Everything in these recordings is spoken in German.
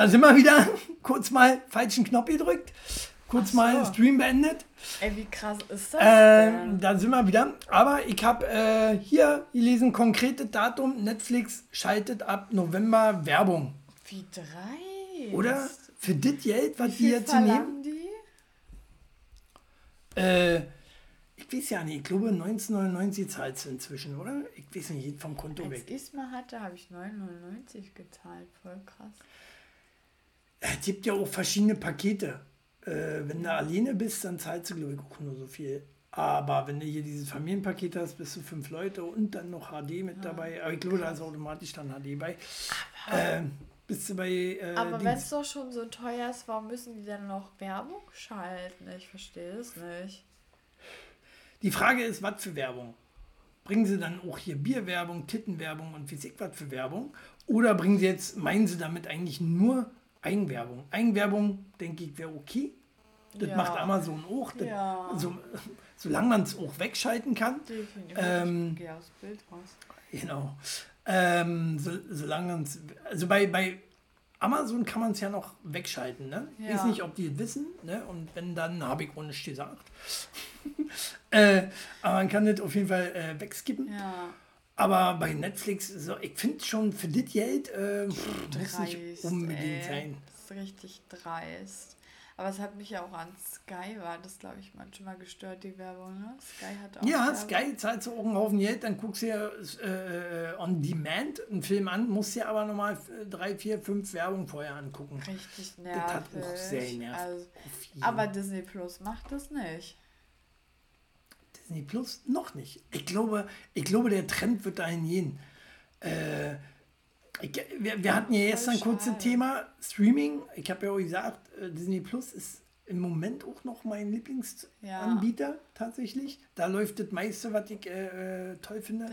Da sind wir wieder. Kurz mal falschen Knopf gedrückt. Kurz so. mal Stream beendet. Ey, wie krass ist das? Äh, da sind wir wieder. Aber ich habe äh, hier gelesen, konkrete Datum. Netflix schaltet ab November Werbung. Wie drei? Oder? Für das Geld, was die jetzt nehmen. die? Äh, ich weiß ja nicht, ich glaube 1999 zahlt es inzwischen, oder? Ich weiß nicht, vom Konto Als weg. Als ich mal hatte, habe ich 9,99 gezahlt. Voll krass. Es gibt ja auch verschiedene Pakete. Äh, wenn du alleine bist, dann zahlst du, glaube ich, auch nur so viel. Aber wenn du hier dieses Familienpaket hast, bist du fünf Leute und dann noch HD mit ja, dabei. Aber ich glaube, da ist automatisch dann HD bei. Äh, bist du bei. Äh, aber wenn es doch schon so teuer ist, warum müssen die dann noch Werbung schalten? Ich verstehe es nicht. Die Frage ist, was für Werbung? Bringen sie dann auch hier Bierwerbung, Tittenwerbung und Physik was für Werbung? Oder bringen sie jetzt, meinen sie damit eigentlich nur Eigenwerbung. Eigenwerbung, denke ich, wäre okay. Das ja. macht Amazon auch. Das, ja. so, solange man es auch wegschalten kann. Definitiv. Ähm, ich aufs Bild raus. Genau. Ähm, so, solange man es. Also bei, bei Amazon kann man es ja noch wegschalten. Ne? Ich ja. weiß nicht, ob die es wissen. Ne? Und wenn, dann habe ich ohne gesagt. äh, aber man kann das auf jeden Fall äh, wegskippen. Ja. Aber bei Netflix, so, ich finde schon für das Geld äh, muss nicht unbedingt ey. sein. Das ist richtig dreist. Aber es hat mich ja auch an Sky, war das glaube ich manchmal gestört, die Werbung. Ne? Sky hat auch. Ja, Werbung. Sky zahlt so auch einen Haufen Geld, dann guckst du ja äh, on demand einen Film an, musst dir aber nochmal drei, vier, fünf Werbung vorher angucken. Richtig nervig. Das hat auch sehr genervt. Also, aber Disney Plus macht das nicht. Disney Plus noch nicht. Ich glaube, ich glaube der Trend wird dahin gehen. Äh, ich, wir, wir hatten ja gestern ein kurzes Thema Streaming. Ich habe ja auch gesagt, äh, Disney Plus ist im Moment auch noch mein Lieblingsanbieter ja. tatsächlich. Da läuft das meiste, was ich äh, äh toll finde.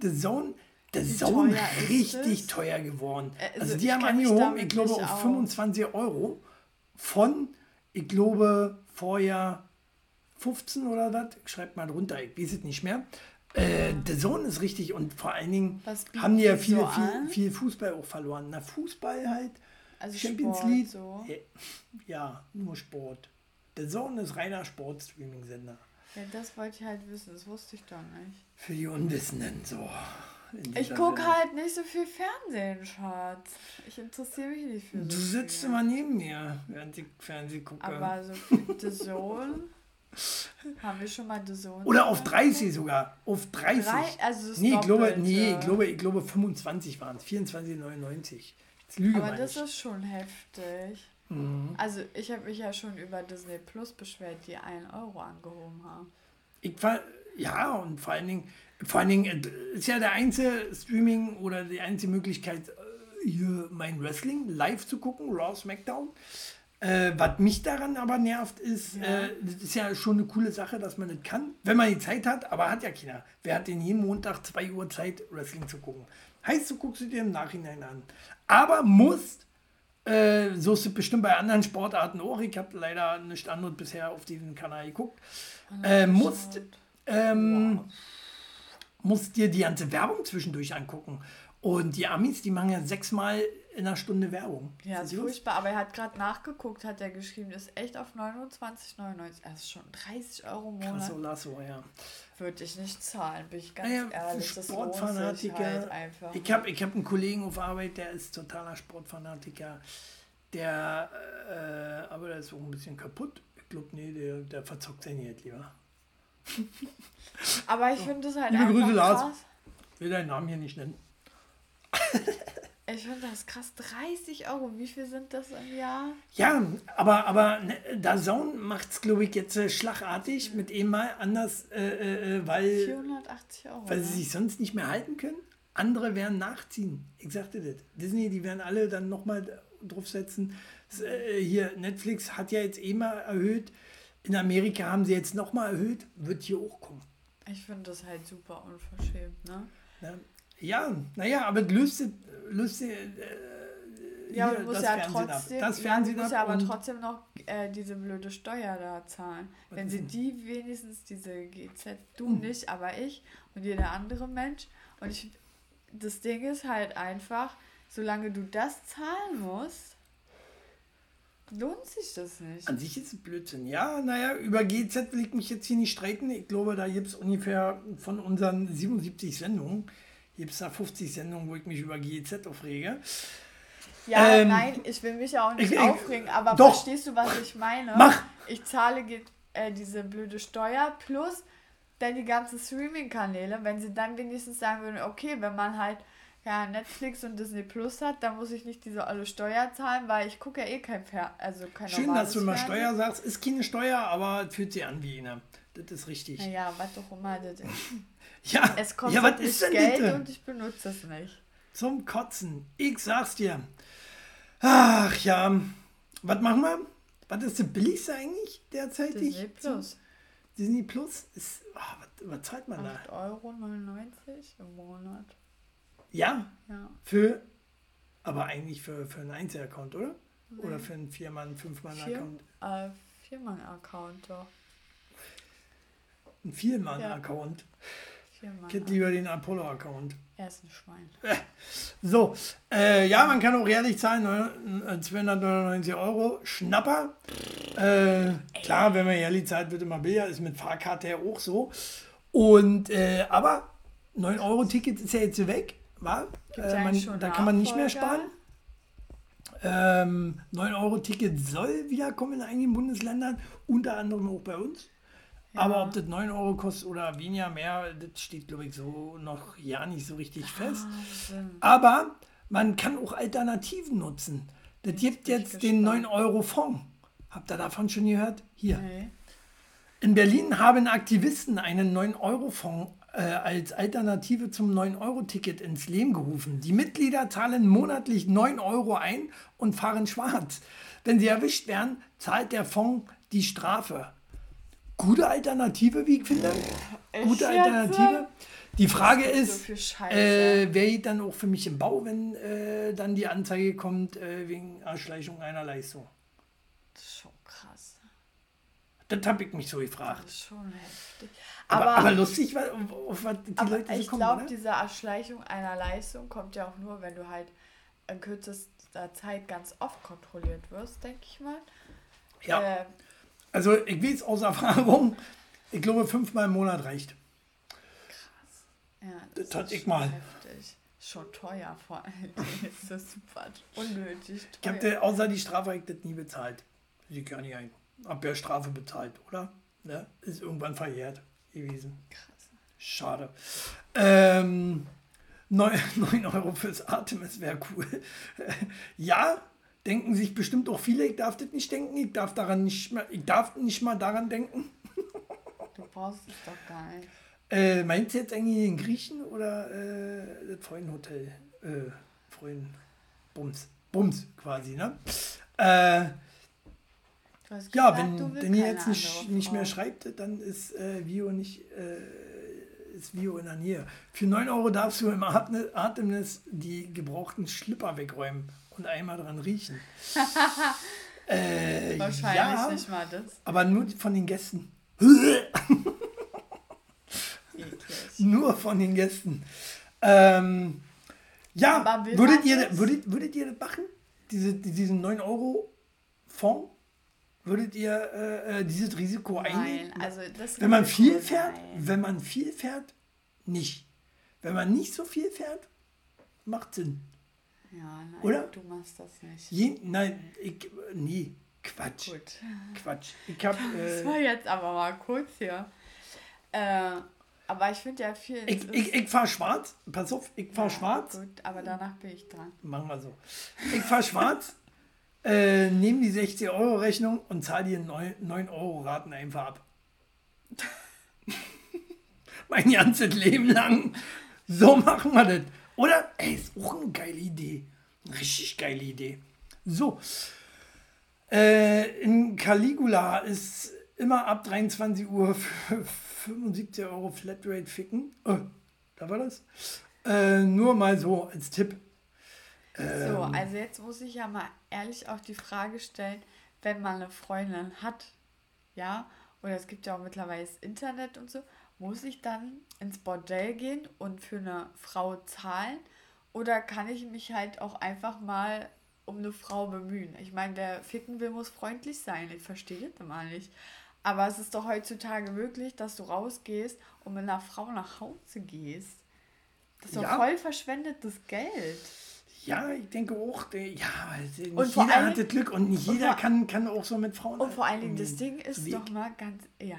The Zone. The Zone richtig teuer geworden. Äh, also, also die haben angehoben, ich glaube, auf 25 Euro von, ich glaube, vorher 15 oder was, schreibt mal drunter, ich weiß es nicht mehr. Äh, der Sohn ist richtig und vor allen Dingen haben die ja viel, so viel, viel, Fußball auch verloren. Na, Fußball halt, also Champions Sport, League. So. Ja, nur Sport. Der Sohn ist reiner Sport-Streaming-Sender. Ja, das wollte ich halt wissen, das wusste ich doch nicht. Für die Unwissenden so. Ich gucke halt nicht so viel Fernsehen, Schatz. Ich interessiere mich nicht für Du so sitzt viel. immer neben mir, während ich Fernsehen gucke. Aber so The Zone haben wir schon mal Zone? Oder auf 30 sogar. Auf 30. Drei, also nee, ich glaube, nee, ich glaube, ich glaube 25 waren es. 24,99. Das lüge Aber das ist schon heftig. Mhm. Also ich habe mich ja schon über Disney Plus beschwert, die 1 Euro angehoben haben. Ich war, ja, und vor allen Dingen, vor allen Dingen äh, ist ja der einzige Streaming oder die einzige Möglichkeit, äh, hier mein Wrestling live zu gucken, Raw SmackDown. Äh, was mich daran aber nervt, ist, ja. äh, das ist ja schon eine coole Sache, dass man das kann, wenn man die Zeit hat, aber hat ja keiner. Wer hat denn jeden Montag 2 Uhr Zeit, Wrestling zu gucken? Heißt, du guckst du dir im Nachhinein an. Aber musst, äh, so ist es bestimmt bei anderen Sportarten auch, ich habe leider nicht anderes bisher auf diesem Kanal geguckt, äh, musst, ähm, wow. musst dir die ganze Werbung zwischendurch angucken. Und die Amis, die machen ja sechsmal in einer Stunde Werbung. Ja, ist furchtbar. Aber er hat gerade nachgeguckt, hat er geschrieben, ist echt auf 29,99. Das ist schon 30 Euro im Monat. Krasso Lasso, ja. Würde ich nicht zahlen, bin ich ganz naja, ehrlich. Sportfanatiker. Halt ich habe ich hab einen Kollegen auf Arbeit, der ist totaler Sportfanatiker. Der, äh, aber der ist auch ein bisschen kaputt. Ich glaube, nee, der, der verzockt sein Geld lieber. aber ich finde das halt Liebe einfach Grüße. Lars. Ich will deinen Namen hier nicht nennen. Ich finde das krass. 30 Euro, wie viel sind das im Jahr? Ja, aber, aber ne, Zone macht es, glaube ich, jetzt äh, schlagartig mit eben mal anders, äh, äh, äh weil, 480 Euro, weil sie sich sonst nicht mehr halten können. Andere werden nachziehen. Ich sagte das. Disney, die werden alle dann nochmal draufsetzen. Äh, hier, Netflix hat ja jetzt eh mal erhöht. In Amerika haben sie jetzt nochmal erhöht. Wird hier auch kommen. Ich finde das halt super unverschämt, ne? Ja. Ja, naja, aber löst, löst äh, ja, hier, du musst ja Fernsehen trotzdem, ab. Das Fernsehen ja, musst ja aber trotzdem noch äh, diese blöde Steuer da zahlen. Wenn sie die wenigstens, diese GZ, du hm. nicht, aber ich und jeder andere Mensch. Und ich, das Ding ist halt einfach, solange du das zahlen musst, lohnt sich das nicht. An sich ist es Blödsinn. Ja, naja, über GZ will ich mich jetzt hier nicht streiten. Ich glaube, da gibt es ungefähr von unseren 77 Sendungen, gibt es da 50 Sendungen, wo ich mich über GZ aufrege. Ja, ähm, nein, ich will mich ja auch nicht ich, aufregen, aber doch. verstehst du, was ich meine? Mach! Ich zahle äh, diese blöde Steuer plus dann die ganzen Streaming-Kanäle, wenn sie dann wenigstens sagen würden, okay, wenn man halt ja, Netflix und Disney Plus hat, dann muss ich nicht diese alle Steuer zahlen, weil ich gucke ja eh kein Fer also kein Schön, dass du immer Steuer sagst. Ist keine Steuer, aber fühlt sich an wie eine. Das ist richtig. Naja, was doch immer das ist. Ja, es kostet ja, was ist denn Geld bitte? und ich benutze es nicht. Zum Kotzen. Ich sag's dir. Ach ja. Was machen wir? Was ist das billigste eigentlich derzeit? Disney Plus. Disney Plus ist. Oh, was, was zahlt man 8 da? 8,99 Euro im Monat. Ja? Ja. Für, aber eigentlich für, für einen Einzelaccount, oder? Nee. Oder für einen Vier-Mann-, Fünf-Mann-Account? Äh, Vier-Mann-Account, doch. Ein Vier-Mann-Account? Ich hätte lieber den Apollo-Account. Er ist ein Schwein. So, äh, ja, man kann auch ehrlich zahlen, 299 Euro, Schnapper. Äh, klar, wenn man ehrlich zahlt, wird immer billiger, ist mit Fahrkarte ja auch so. Und, äh, aber 9-Euro-Ticket ist ja jetzt weg war. Äh, man, da kann man nicht mehr sparen. Ähm, 9-Euro-Ticket soll wiederkommen in einigen Bundesländern, unter anderem auch bei uns. Ja. Aber ob das 9 Euro kostet oder weniger mehr, das steht, glaube ich, so noch ja nicht so richtig fest. Ah, Aber man kann auch Alternativen nutzen. Das gibt jetzt den 9 Euro Fonds. Habt ihr davon schon gehört? Hier. Nee. In Berlin haben Aktivisten einen 9 Euro Fonds äh, als Alternative zum 9-Euro-Ticket ins Leben gerufen. Die Mitglieder zahlen monatlich 9 Euro ein und fahren schwarz. Wenn sie erwischt werden, zahlt der Fonds die Strafe. Gute Alternative, wie ich finde. Echt Gute Alternative. Die Frage ist, so äh, wer geht dann auch für mich im Bau, wenn äh, dann die Anzeige kommt äh, wegen Erschleichung einer Leistung? Das ist schon krass. Das habe ich mich so gefragt. Das ist schon heftig. Aber, aber, aber lustig, weil, auf was die Leute so Ich glaube, diese Erschleichung einer Leistung kommt ja auch nur, wenn du halt in kürzester Zeit ganz oft kontrolliert wirst, denke ich mal. Ja. Äh, also ich weiß aus Erfahrung, ich glaube fünfmal im Monat reicht. Krass. Ja, das, das hat ich mal. Heftig. Schon teuer vor allem. ist das super unnötig. Teuer. Ich habe außer die Strafe das nie bezahlt. Sie kann nicht ein. Hab ja Strafe bezahlt, oder? Ne? Ist irgendwann verjährt gewesen. Krass. Schade. Ähm, 9, 9 Euro fürs Artemis wäre cool. ja, denken sich bestimmt auch viele, ich darf das nicht denken, ich darf daran nicht mehr, ich darf nicht mal daran denken. du brauchst es doch gar nicht. Äh, meinst du jetzt eigentlich den Griechen oder äh, das Freundenhotel? Äh, Freund Bums. Bums quasi, ne? Äh, Gesagt, ja, wenn, wenn ihr jetzt nicht, nicht mehr schreibt, dann ist äh, Vio nicht äh, ist Vio in der Nähe. Für 9 Euro darfst du im Artemis die gebrauchten Schlipper wegräumen und einmal dran riechen. äh, Wahrscheinlich ja, nicht mal das. Aber nur von den Gästen. nur von den Gästen. Ähm, ja, würdet ihr, würdet, würdet ihr das machen? Diese, diesen 9 Euro Fonds? Würdet ihr äh, äh, dieses Risiko nein, eingehen? Also das wenn man viel fährt, nein. wenn man viel fährt, nicht. Wenn man nicht so viel fährt, macht Sinn. Ja, nein, Oder? du machst das nicht. Je, nein, ich, nee, Quatsch. Gut. Quatsch. Ich hab, äh, das war jetzt aber mal kurz hier. Äh, aber ich finde ja viel. Ich, ich, ich fahre schwarz. Pass auf, ich fahre ja, schwarz. Gut, aber danach bin ich dran. Machen wir so. Ich fahre schwarz äh, nehme die 60-Euro-Rechnung und zahle die 9-Euro-Raten einfach ab. mein ganzes Leben lang. So machen wir das. Oder? Ey, ist auch eine geile Idee. Richtig geile Idee. So. Äh, in Caligula ist immer ab 23 Uhr für 75 Euro Flatrate ficken. Oh, da war das. Äh, nur mal so als Tipp. Ähm, so, also jetzt muss ich ja mal ehrlich auch die Frage stellen, wenn man eine Freundin hat, ja, oder es gibt ja auch mittlerweile das Internet und so, muss ich dann ins Bordell gehen und für eine Frau zahlen? Oder kann ich mich halt auch einfach mal um eine Frau bemühen. Ich meine, wer ficken will, muss freundlich sein. Ich verstehe das mal nicht. Aber es ist doch heutzutage möglich, dass du rausgehst und mit einer Frau nach Hause gehst. Das ist doch ja. voll verschwendetes Geld. Ja, ich denke auch, ja, nicht und jeder hat das Glück und nicht jeder kann, kann auch so mit Frauen. Und vor allen Dingen, das Ding ist Weg. doch mal ganz, ja,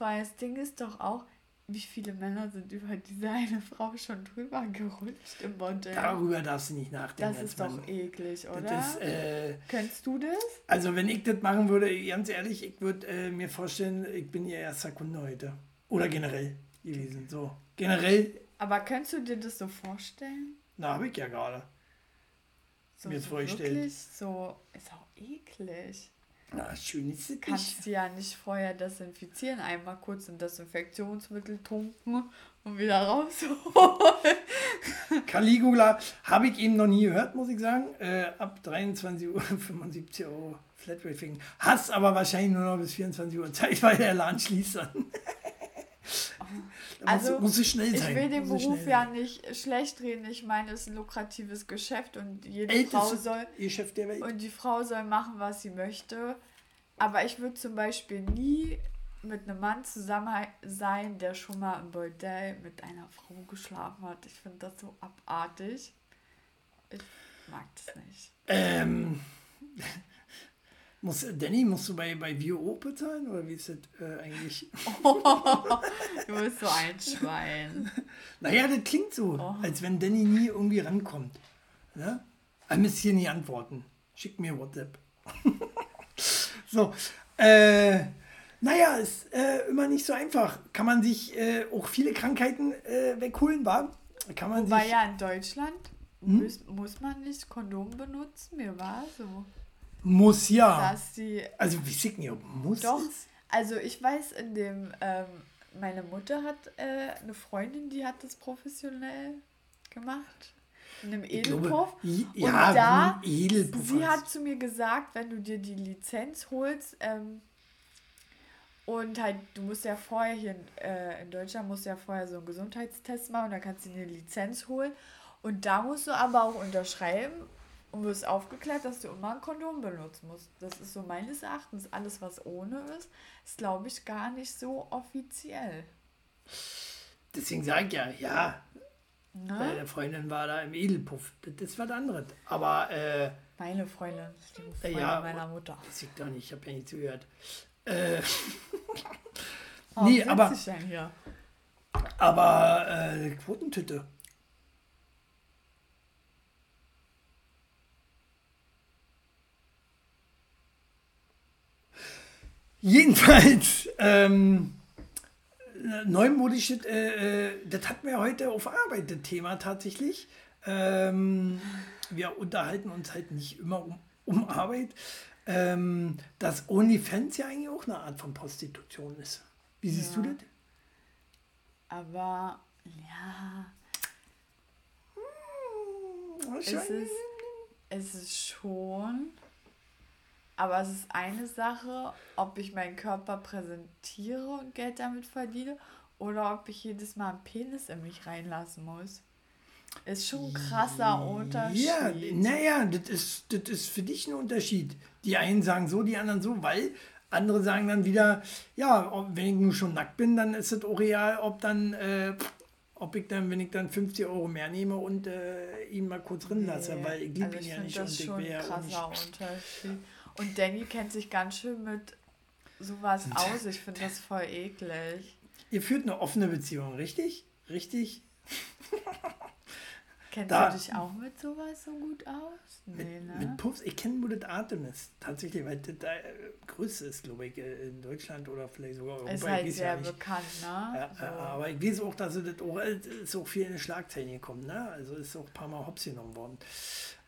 weil das Ding ist doch auch, wie viele Männer sind über diese eine Frau schon drüber gerutscht im Bordell? Darüber darfst du nicht nachdenken. Das ist doch Mann. eklig, oder? Das äh, Könntest du das? Also wenn ich das machen würde, ganz ehrlich, ich würde äh, mir vorstellen, ich bin ihr erster Kunde heute. Oder generell gewesen. So, generell. Aber könntest du dir das so vorstellen? Na, habe ich ja gerade. So, mir so vorstellen. Wirklich so, ist auch eklig. Na, schön ist es Kannst du ja nicht vorher desinfizieren, einmal kurz ein Desinfektionsmittel tunken und wieder rausholen. Caligula habe ich eben noch nie gehört, muss ich sagen. Äh, ab 23 Uhr 75 Euro Flatrate Hast aber wahrscheinlich nur noch bis 24 Uhr Zeit, weil der Laden schließt dann. also muss, muss schnell sein. Ich will den muss Beruf ja nicht schlecht reden. Ich meine, es ist ein lukratives Geschäft und jede Älteste Frau soll Geschäft der Welt. und die Frau soll machen, was sie möchte. Aber ich würde zum Beispiel nie mit einem Mann zusammen sein, der schon mal im Bordell mit einer Frau geschlafen hat. Ich finde das so abartig. Ich mag das nicht. Ähm, muss, Danny, musst du bei, bei VO bezahlen oder wie ist das äh, eigentlich? Oh, du bist so ein Schwein. naja, das klingt so, oh. als wenn Danny nie irgendwie rankommt. Ja? Er müsste hier nie antworten. Schick mir WhatsApp. so, äh, naja, ist äh, immer nicht so einfach. Kann man sich äh, auch viele Krankheiten äh, wegholen, war? Kann man Wobei sich, ja in Deutschland hm? muss, muss man nicht Kondom benutzen, mir war so. Muss ja. Dass die, also wie sieht ihr muss Doch, also ich weiß in dem, ähm, meine Mutter hat äh, eine Freundin, die hat das professionell gemacht. In einem Edelpuff. Ja, und da, Edelpuff sie hat zu mir gesagt, wenn du dir die Lizenz holst, ähm, und halt, du musst ja vorher hier in, äh, in Deutschland musst du ja vorher so einen Gesundheitstest machen und dann kannst du dir eine Lizenz holen. Und da musst du aber auch unterschreiben, und wirst aufgeklärt, dass du immer ein Kondom benutzen musst. Das ist so meines Erachtens. Alles, was ohne ist, ist, glaube ich, gar nicht so offiziell. Deswegen sage ich ja, ja. Na? Bei der Freundin war da im Edelpuff. Das, war das andere. Aber. Äh, Meine Freundin, die Freundin ja, meiner Mutter. Das liegt doch nicht, ich habe ja nicht zugehört. Äh, nee, aber. Aber äh, Quotentüte. Jedenfalls, ähm, neumodisch, äh, äh, das hatten wir heute auf Arbeit, das Thema tatsächlich. Ähm, wir unterhalten uns halt nicht immer um, um Arbeit. Ähm, dass OnlyFans ja eigentlich auch eine Art von Prostitution ist. Wie siehst ja. du das? Aber, ja. Hm, es, ist, es ist schon aber es ist eine Sache, ob ich meinen Körper präsentiere und Geld damit verdiene oder ob ich jedes Mal einen Penis in mich reinlassen muss. Ist schon ein krasser Unterschied. Ja, naja, das ist, das ist für dich ein Unterschied. Die einen sagen so, die anderen so, weil andere sagen dann wieder, ja, wenn ich nur schon nackt bin, dann ist es auch real, ob dann, äh, ob ich dann, wenn ich dann 50 Euro mehr nehme und äh, ihn mal kurz drin lasse, nee, weil ich liebe also ihn ja nicht das und ich wäre ja krasser Unterschied. Und Danny kennt sich ganz schön mit sowas aus. Ich finde das voll eklig. Ihr führt eine offene Beziehung, richtig? Richtig? Kennst da, du dich auch mit sowas so gut aus? Nee, mit, ne? mit Puffs? Ich kenne, wo das Artemis tatsächlich, weil das da äh, größte ist, glaube ich, äh, in Deutschland oder vielleicht sogar Europa. Ist halt sehr ja bekannt, ne? Ja, so. Aber ich weiß auch, dass das auch, ist auch viel in die Schlagzeilen gekommen, ne? Also ist auch ein paar Mal hops genommen worden.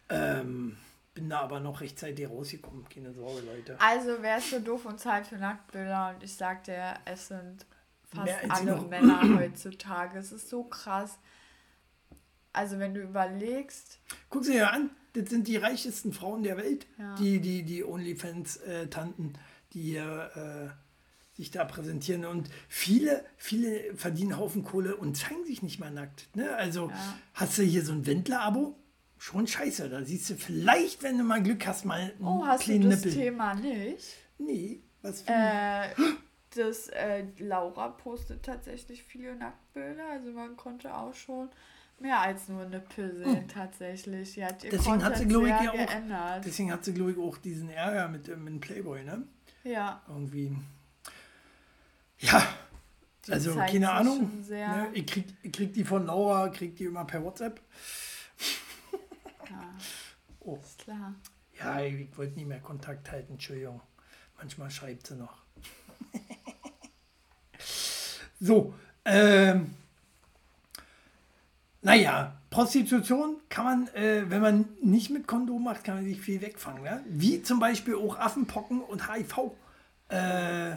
Ähm, bin da aber noch rechtzeitig rausgekommen, keine Sorge, Leute. Also wärst du doof und Zeit für Nacktbilder und ich sag dir, es sind fast alle Männer heutzutage. Es ist so krass. Also wenn du überlegst. Guck sie ja an, das sind die reichesten Frauen der Welt, ja. die, die, die OnlyFans-Tanten, die hier äh, sich da präsentieren. Und viele, viele verdienen Haufen Kohle und zeigen sich nicht mal nackt. Ne? Also ja. hast du hier so ein Wendler-Abo, schon scheiße. Da siehst du vielleicht, wenn du mal Glück hast, mal einen Oh, hast du das Nippel. Thema nicht? Nee, was für äh, das, äh, Laura postet tatsächlich viele Nacktbilder, also man konnte auch schon mehr als nur Nippel sehen, tatsächlich. Hat ihr deswegen hat sie, glaube ich, auch, geändert. Deswegen hat sie, glaube ich, auch diesen Ärger mit, äh, mit Playboy, ne? Ja. Irgendwie. Ja, die also keine Ahnung. Ne? Ich, krieg, ich krieg die von Laura, krieg die immer per WhatsApp. Ja, oh. ist klar. Ja, ich wollte nie mehr Kontakt halten, Entschuldigung. Manchmal schreibt sie noch. so, ähm, naja, Prostitution kann man, äh, wenn man nicht mit Kondom macht, kann man sich viel wegfangen. Ne? Wie zum Beispiel auch Affenpocken und HIV. Äh,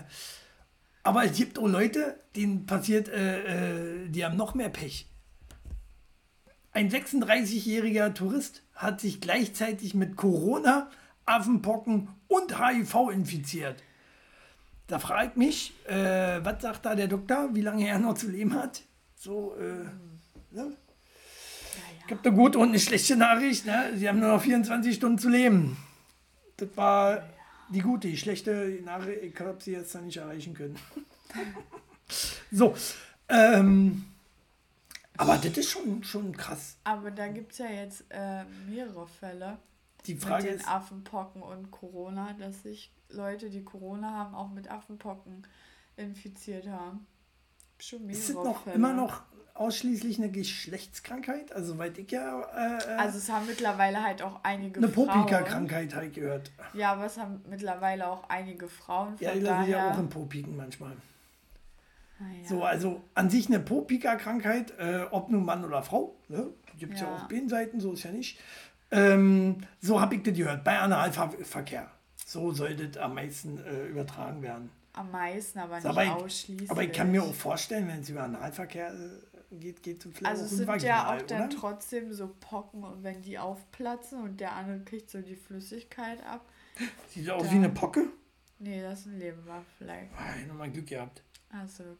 aber es gibt auch Leute, denen passiert, äh, äh die haben noch mehr Pech. Ein 36-jähriger Tourist hat sich gleichzeitig mit Corona, Affenpocken und HIV infiziert. Da fragt mich, äh, was sagt da der Doktor, wie lange er noch zu leben hat? So, äh, ne? Ich habe eine gute und eine schlechte Nachricht. Ne? Sie haben nur noch 24 Stunden zu leben. Das war die gute. Die schlechte Nachricht, ich habe sie jetzt noch nicht erreichen können. so. Ähm, aber das ist schon, schon krass. Aber da gibt es ja jetzt äh, mehrere Fälle. Die Frage mit den ist, Affenpocken und Corona, dass sich Leute, die Corona haben, auch mit Affenpocken infiziert haben. Schon mehrere ist es noch Fälle. immer noch ausschließlich eine Geschlechtskrankheit? Also soweit ich ja. Äh, also es haben mittlerweile halt auch einige eine Frauen. Eine Popika-Krankheit halt gehört. Ja, aber es haben mittlerweile auch einige Frauen. ja, die sind ja auch in Popiken manchmal. Ah, ja. So, also an sich eine Popika-Krankheit, äh, ob nun Mann oder Frau, ne? gibt es ja. ja. auch Besenseiten, so ist ja nicht. Ähm, so habe ich das gehört, bei Analverkehr. So sollte es am meisten äh, übertragen werden. Am meisten, aber nicht aber ich, ausschließlich. Aber ich kann mir auch vorstellen, wenn es über Analverkehr äh, geht, geht es vielleicht Also es sind ja auch dann trotzdem so Pocken und wenn die aufplatzen und der andere kriegt so die Flüssigkeit ab. Sieht aus wie eine Pocke? Nee, das ist ein Leberfleck. Ah, ich nochmal Glück gehabt. Achso,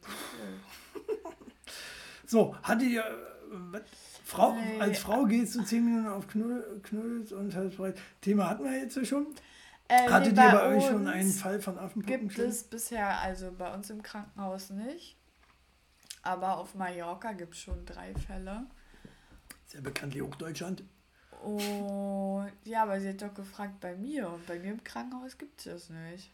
So, hattet ihr. Äh, Frau, nee. Als Frau gehst du 10 Minuten auf Knuddels und Halsbreit. Thema hatten wir jetzt schon. Äh, Hattet nee, ihr bei euch schon einen Fall von Affenpocken? Gibt es bisher, also bei uns im Krankenhaus nicht. Aber auf Mallorca gibt es schon drei Fälle. Sehr bekanntlich auch Deutschland. Und ja, aber sie hat doch gefragt bei mir. Und bei mir im Krankenhaus gibt es das nicht.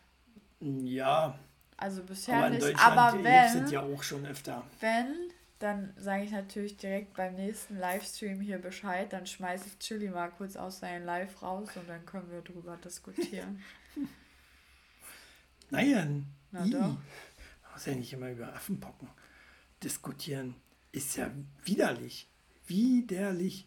Ja, also bisher aber nicht. aber wenn, sind ja auch schon öfter. Wenn, dann sage ich natürlich direkt beim nächsten Livestream hier Bescheid. Dann schmeiße ich Chili mal kurz aus seinem Live raus und dann können wir drüber diskutieren. Nein. Na doch. Man muss ja nicht immer über Affenpocken diskutieren. Ist ja widerlich. Widerlich.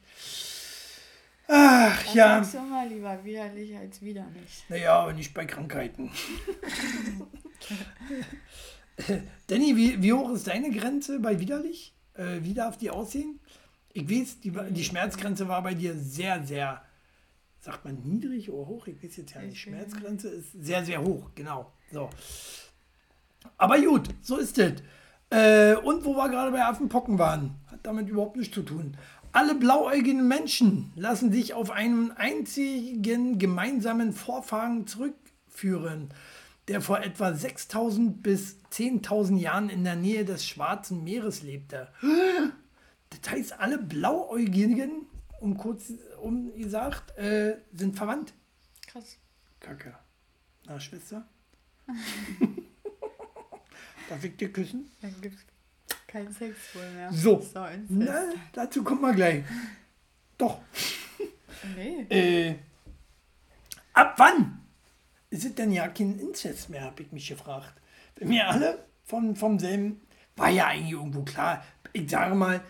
Ach das ja. Sagst du mal lieber widerlich als widerlich. Naja, aber nicht bei Krankheiten. Danny, wie, wie hoch ist deine Grenze bei widerlich? Äh, wie darf die aussehen? Ich weiß, die, die Schmerzgrenze war bei dir sehr, sehr, sagt man niedrig oder hoch? Ich weiß jetzt ja nicht. Schmerzgrenze ist sehr, sehr hoch, genau. So. Aber gut, so ist es. Äh, und wo wir gerade bei Affenpocken waren, hat damit überhaupt nichts zu tun. Alle blauäugigen Menschen lassen sich auf einen einzigen gemeinsamen Vorfahren zurückführen der vor etwa 6000 bis 10.000 Jahren in der Nähe des Schwarzen Meeres lebte. Das heißt, alle Blauäugigen, um kurz um gesagt, äh, sind verwandt. Krass. Kacke. Na, Schwester? Darf ich dir küssen? Dann gibt es keinen Sex wohl mehr. So. so Na, dazu kommen wir gleich. Doch. Nee. Äh, ab wann ist es denn ja kein Inzest mehr, habe ich mich gefragt. Wenn wir alle von, vom selben, war ja eigentlich irgendwo klar. Ich sage mal,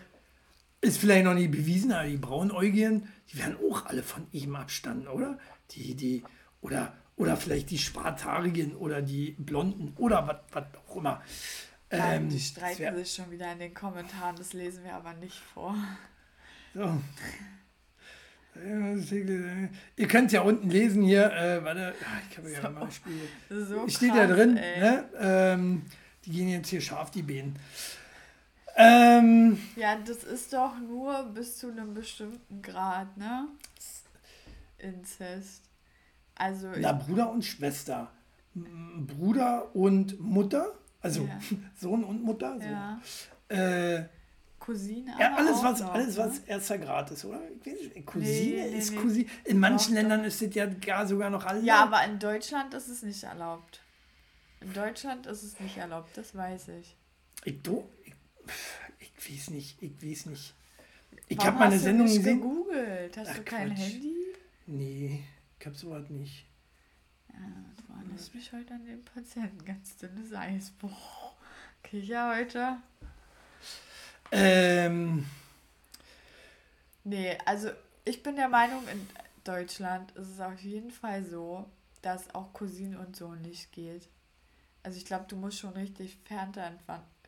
ist vielleicht noch nicht bewiesen, aber die Braunäugigen, die werden auch alle von ihm abstanden, oder? Die, die, oder, oder vielleicht die Schwarzhaarigen oder die Blonden oder was auch immer. Ähm, die streiten sich schon wieder in den Kommentaren, das lesen wir aber nicht vor. So. Ihr könnt es ja unten lesen hier. Äh, warte, ah, ich habe ja mal Spiel. So Steht ja drin. Ne? Ähm, die gehen jetzt hier scharf, die Bienen. Ähm, ja, das ist doch nur bis zu einem bestimmten Grad, ne? Inzest. Also. Na, Bruder und Schwester. Bruder und Mutter, also ja. Sohn und Mutter. So. Ja. Äh, Cousine. Ja, alles, was, noch, alles, was ne? erster Grad ist, oder? Cousine nee, nee, ist. Cousine. In manchen Ländern ist es ja gar sogar noch alle. Ja, aber in Deutschland ist es nicht erlaubt. In Deutschland ist es nicht erlaubt, das weiß ich. Ich, do, ich, ich weiß nicht, ich weiß nicht. Ich habe meine Sendung gesehen. gegoogelt. Hast Ach, du kein Quatsch. Handy? Nee, ich habe sowas nicht. Ja, du erinnerst mich heute an den Patienten. Ganz dünnes Eis. Boah, okay, ja heute. Ähm. Nee, also ich bin der Meinung, in Deutschland ist es auf jeden Fall so, dass auch Cousine und so nicht geht. Also ich glaube, du musst schon richtig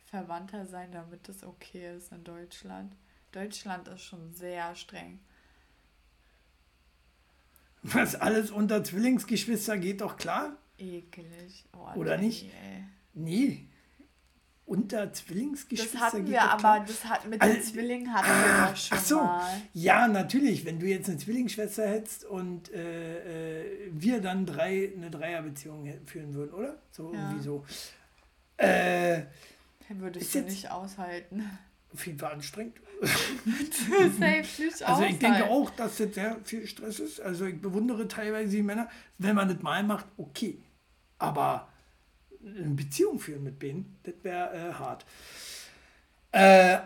Verwandter sein, damit das okay ist in Deutschland. Deutschland ist schon sehr streng. Was alles unter Zwillingsgeschwister geht doch klar? Ekelig. Oh, Oder nicht? Ey. Nee. Unter Zwillingsgeschwister das hatten wir, klar. aber das hat mit also, den Zwillingen hatten ah, wir doch schon ach so. mal. Ja, natürlich. Wenn du jetzt eine Zwillingsschwester hättest und äh, äh, wir dann drei eine Dreierbeziehung führen würden, oder? So ja. irgendwie so. Äh, Würdest du nicht aushalten. Auf jeden Fall anstrengend. also ich denke auch, dass das sehr viel Stress ist. Also ich bewundere teilweise die Männer, wenn man das mal macht, okay. Aber eine Beziehung führen mit Ben, das wäre äh, hart. Äh,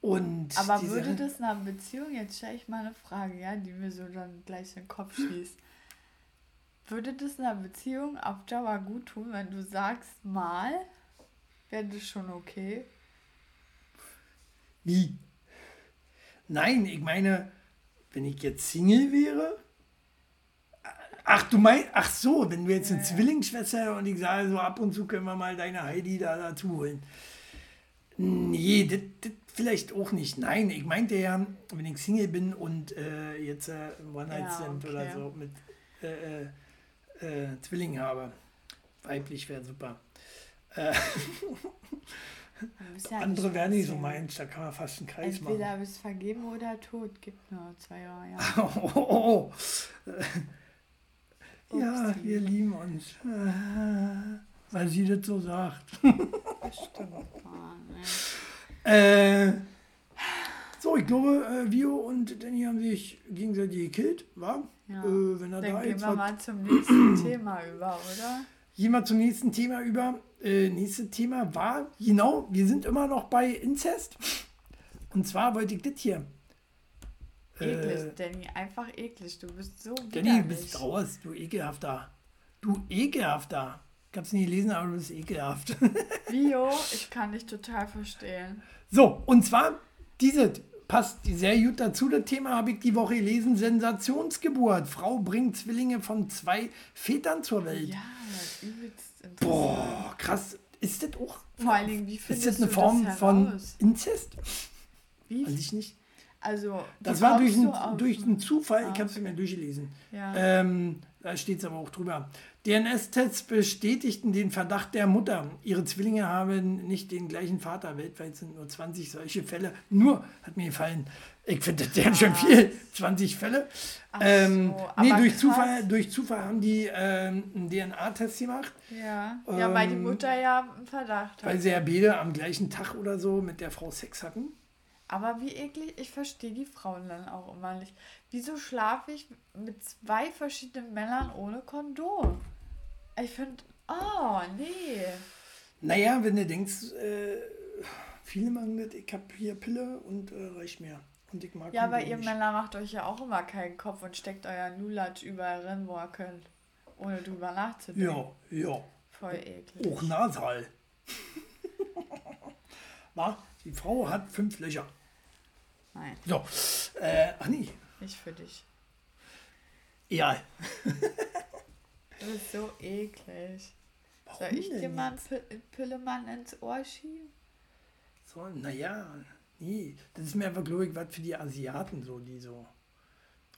und Aber würde das nach einer Beziehung, jetzt stelle ich mal eine Frage, ja, die mir so dann gleich in den Kopf schießt. Würde das einer Beziehung auf Dauer gut tun, wenn du sagst, mal, wäre das schon okay? Wie? Nein, ich meine, wenn ich jetzt Single wäre. Ach, du meinst, ach so, wenn du jetzt eine ja, Zwillingsschwester und ich sage so, ab und zu können wir mal deine Heidi da dazu holen. Nee, das vielleicht auch nicht. Nein, ich meinte ja, wenn ich Single bin und äh, jetzt äh, One Night Stand ja, okay. oder so mit äh, äh, äh Zwillingen habe. Weiblich wäre super. Äh, Ja Andere wären nicht so meins, da kann man fast einen Kreis Entweder machen. Entweder bist vergeben oder tot, gibt nur zwei Jahre. Ja, oh, oh, oh. Ja wir lieben uns. Weil sie das so sagt. Das stimmt. äh, so, ich glaube, äh, Vio und Danny haben sich gegenseitig gekillt, war? Ja. Äh, wenn er Dann da gehen wir mal zum nächsten Thema über, oder? Gehen wir zum nächsten Thema über äh, nächste Thema war, genau, wir sind immer noch bei Inzest. Und zwar wollte ich das hier. Eklig, äh, Danny, einfach eklig. Du bist so Danny, du bist raus, du ekelhafter. Du ekelhafter. Ich hab's nie gelesen, aber du bist ekelhaft. Bio, ich kann dich total verstehen. So, und zwar, diese passt sehr gut dazu. Das Thema habe ich die Woche gelesen: Sensationsgeburt. Frau bringt Zwillinge von zwei Vätern zur Welt. Ja, übelst Boah, krass. Ist das auch? Vor allen Dingen, wie findest Ist das eine Form das von Inzest? Wie? Weiß ich nicht. Also, das war durch, ein, durch einen Zufall, ah, ich habe es mir durchgelesen. Ja. Ähm, da steht es aber auch drüber. DNS-Tests bestätigten den Verdacht der Mutter. Ihre Zwillinge haben nicht den gleichen Vater. Weltweit sind nur 20 solche Fälle. Nur, hat mir gefallen, ich finde, das wären schon viel, 20 Fälle. ähm, so, nee, durch Zufall, durch Zufall haben die ähm, einen DNA-Test gemacht. Ja. Ähm, ja, weil die Mutter ja einen Verdacht hat. Weil sie ja beide am gleichen Tag oder so mit der Frau Sex hatten. Aber wie eklig, ich verstehe die Frauen dann auch immer nicht. Wieso schlafe ich mit zwei verschiedenen Männern ohne Kondom? Ich finde, oh, nee. Naja, wenn du denkst, äh, viele machen das, ich habe hier Pille und äh, reicht mir. Und ich mag ja, aber ihr nicht. Männer macht euch ja auch immer keinen Kopf und steckt euren Lulatsch überall rein, wo ihr könnt. Ohne drüber nachzudenken. Ja, ja. Voll eklig. Auch Nasal. Na, die Frau hat fünf Löcher. Nein. So, äh, ach nee. Nicht für dich. Ja. das ist so eklig. Warum Soll ich dir mal einen Pillemann ins Ohr schieben? So, naja, Nee, das ist mir einfach, glaube ich, was für die Asiaten so, die so.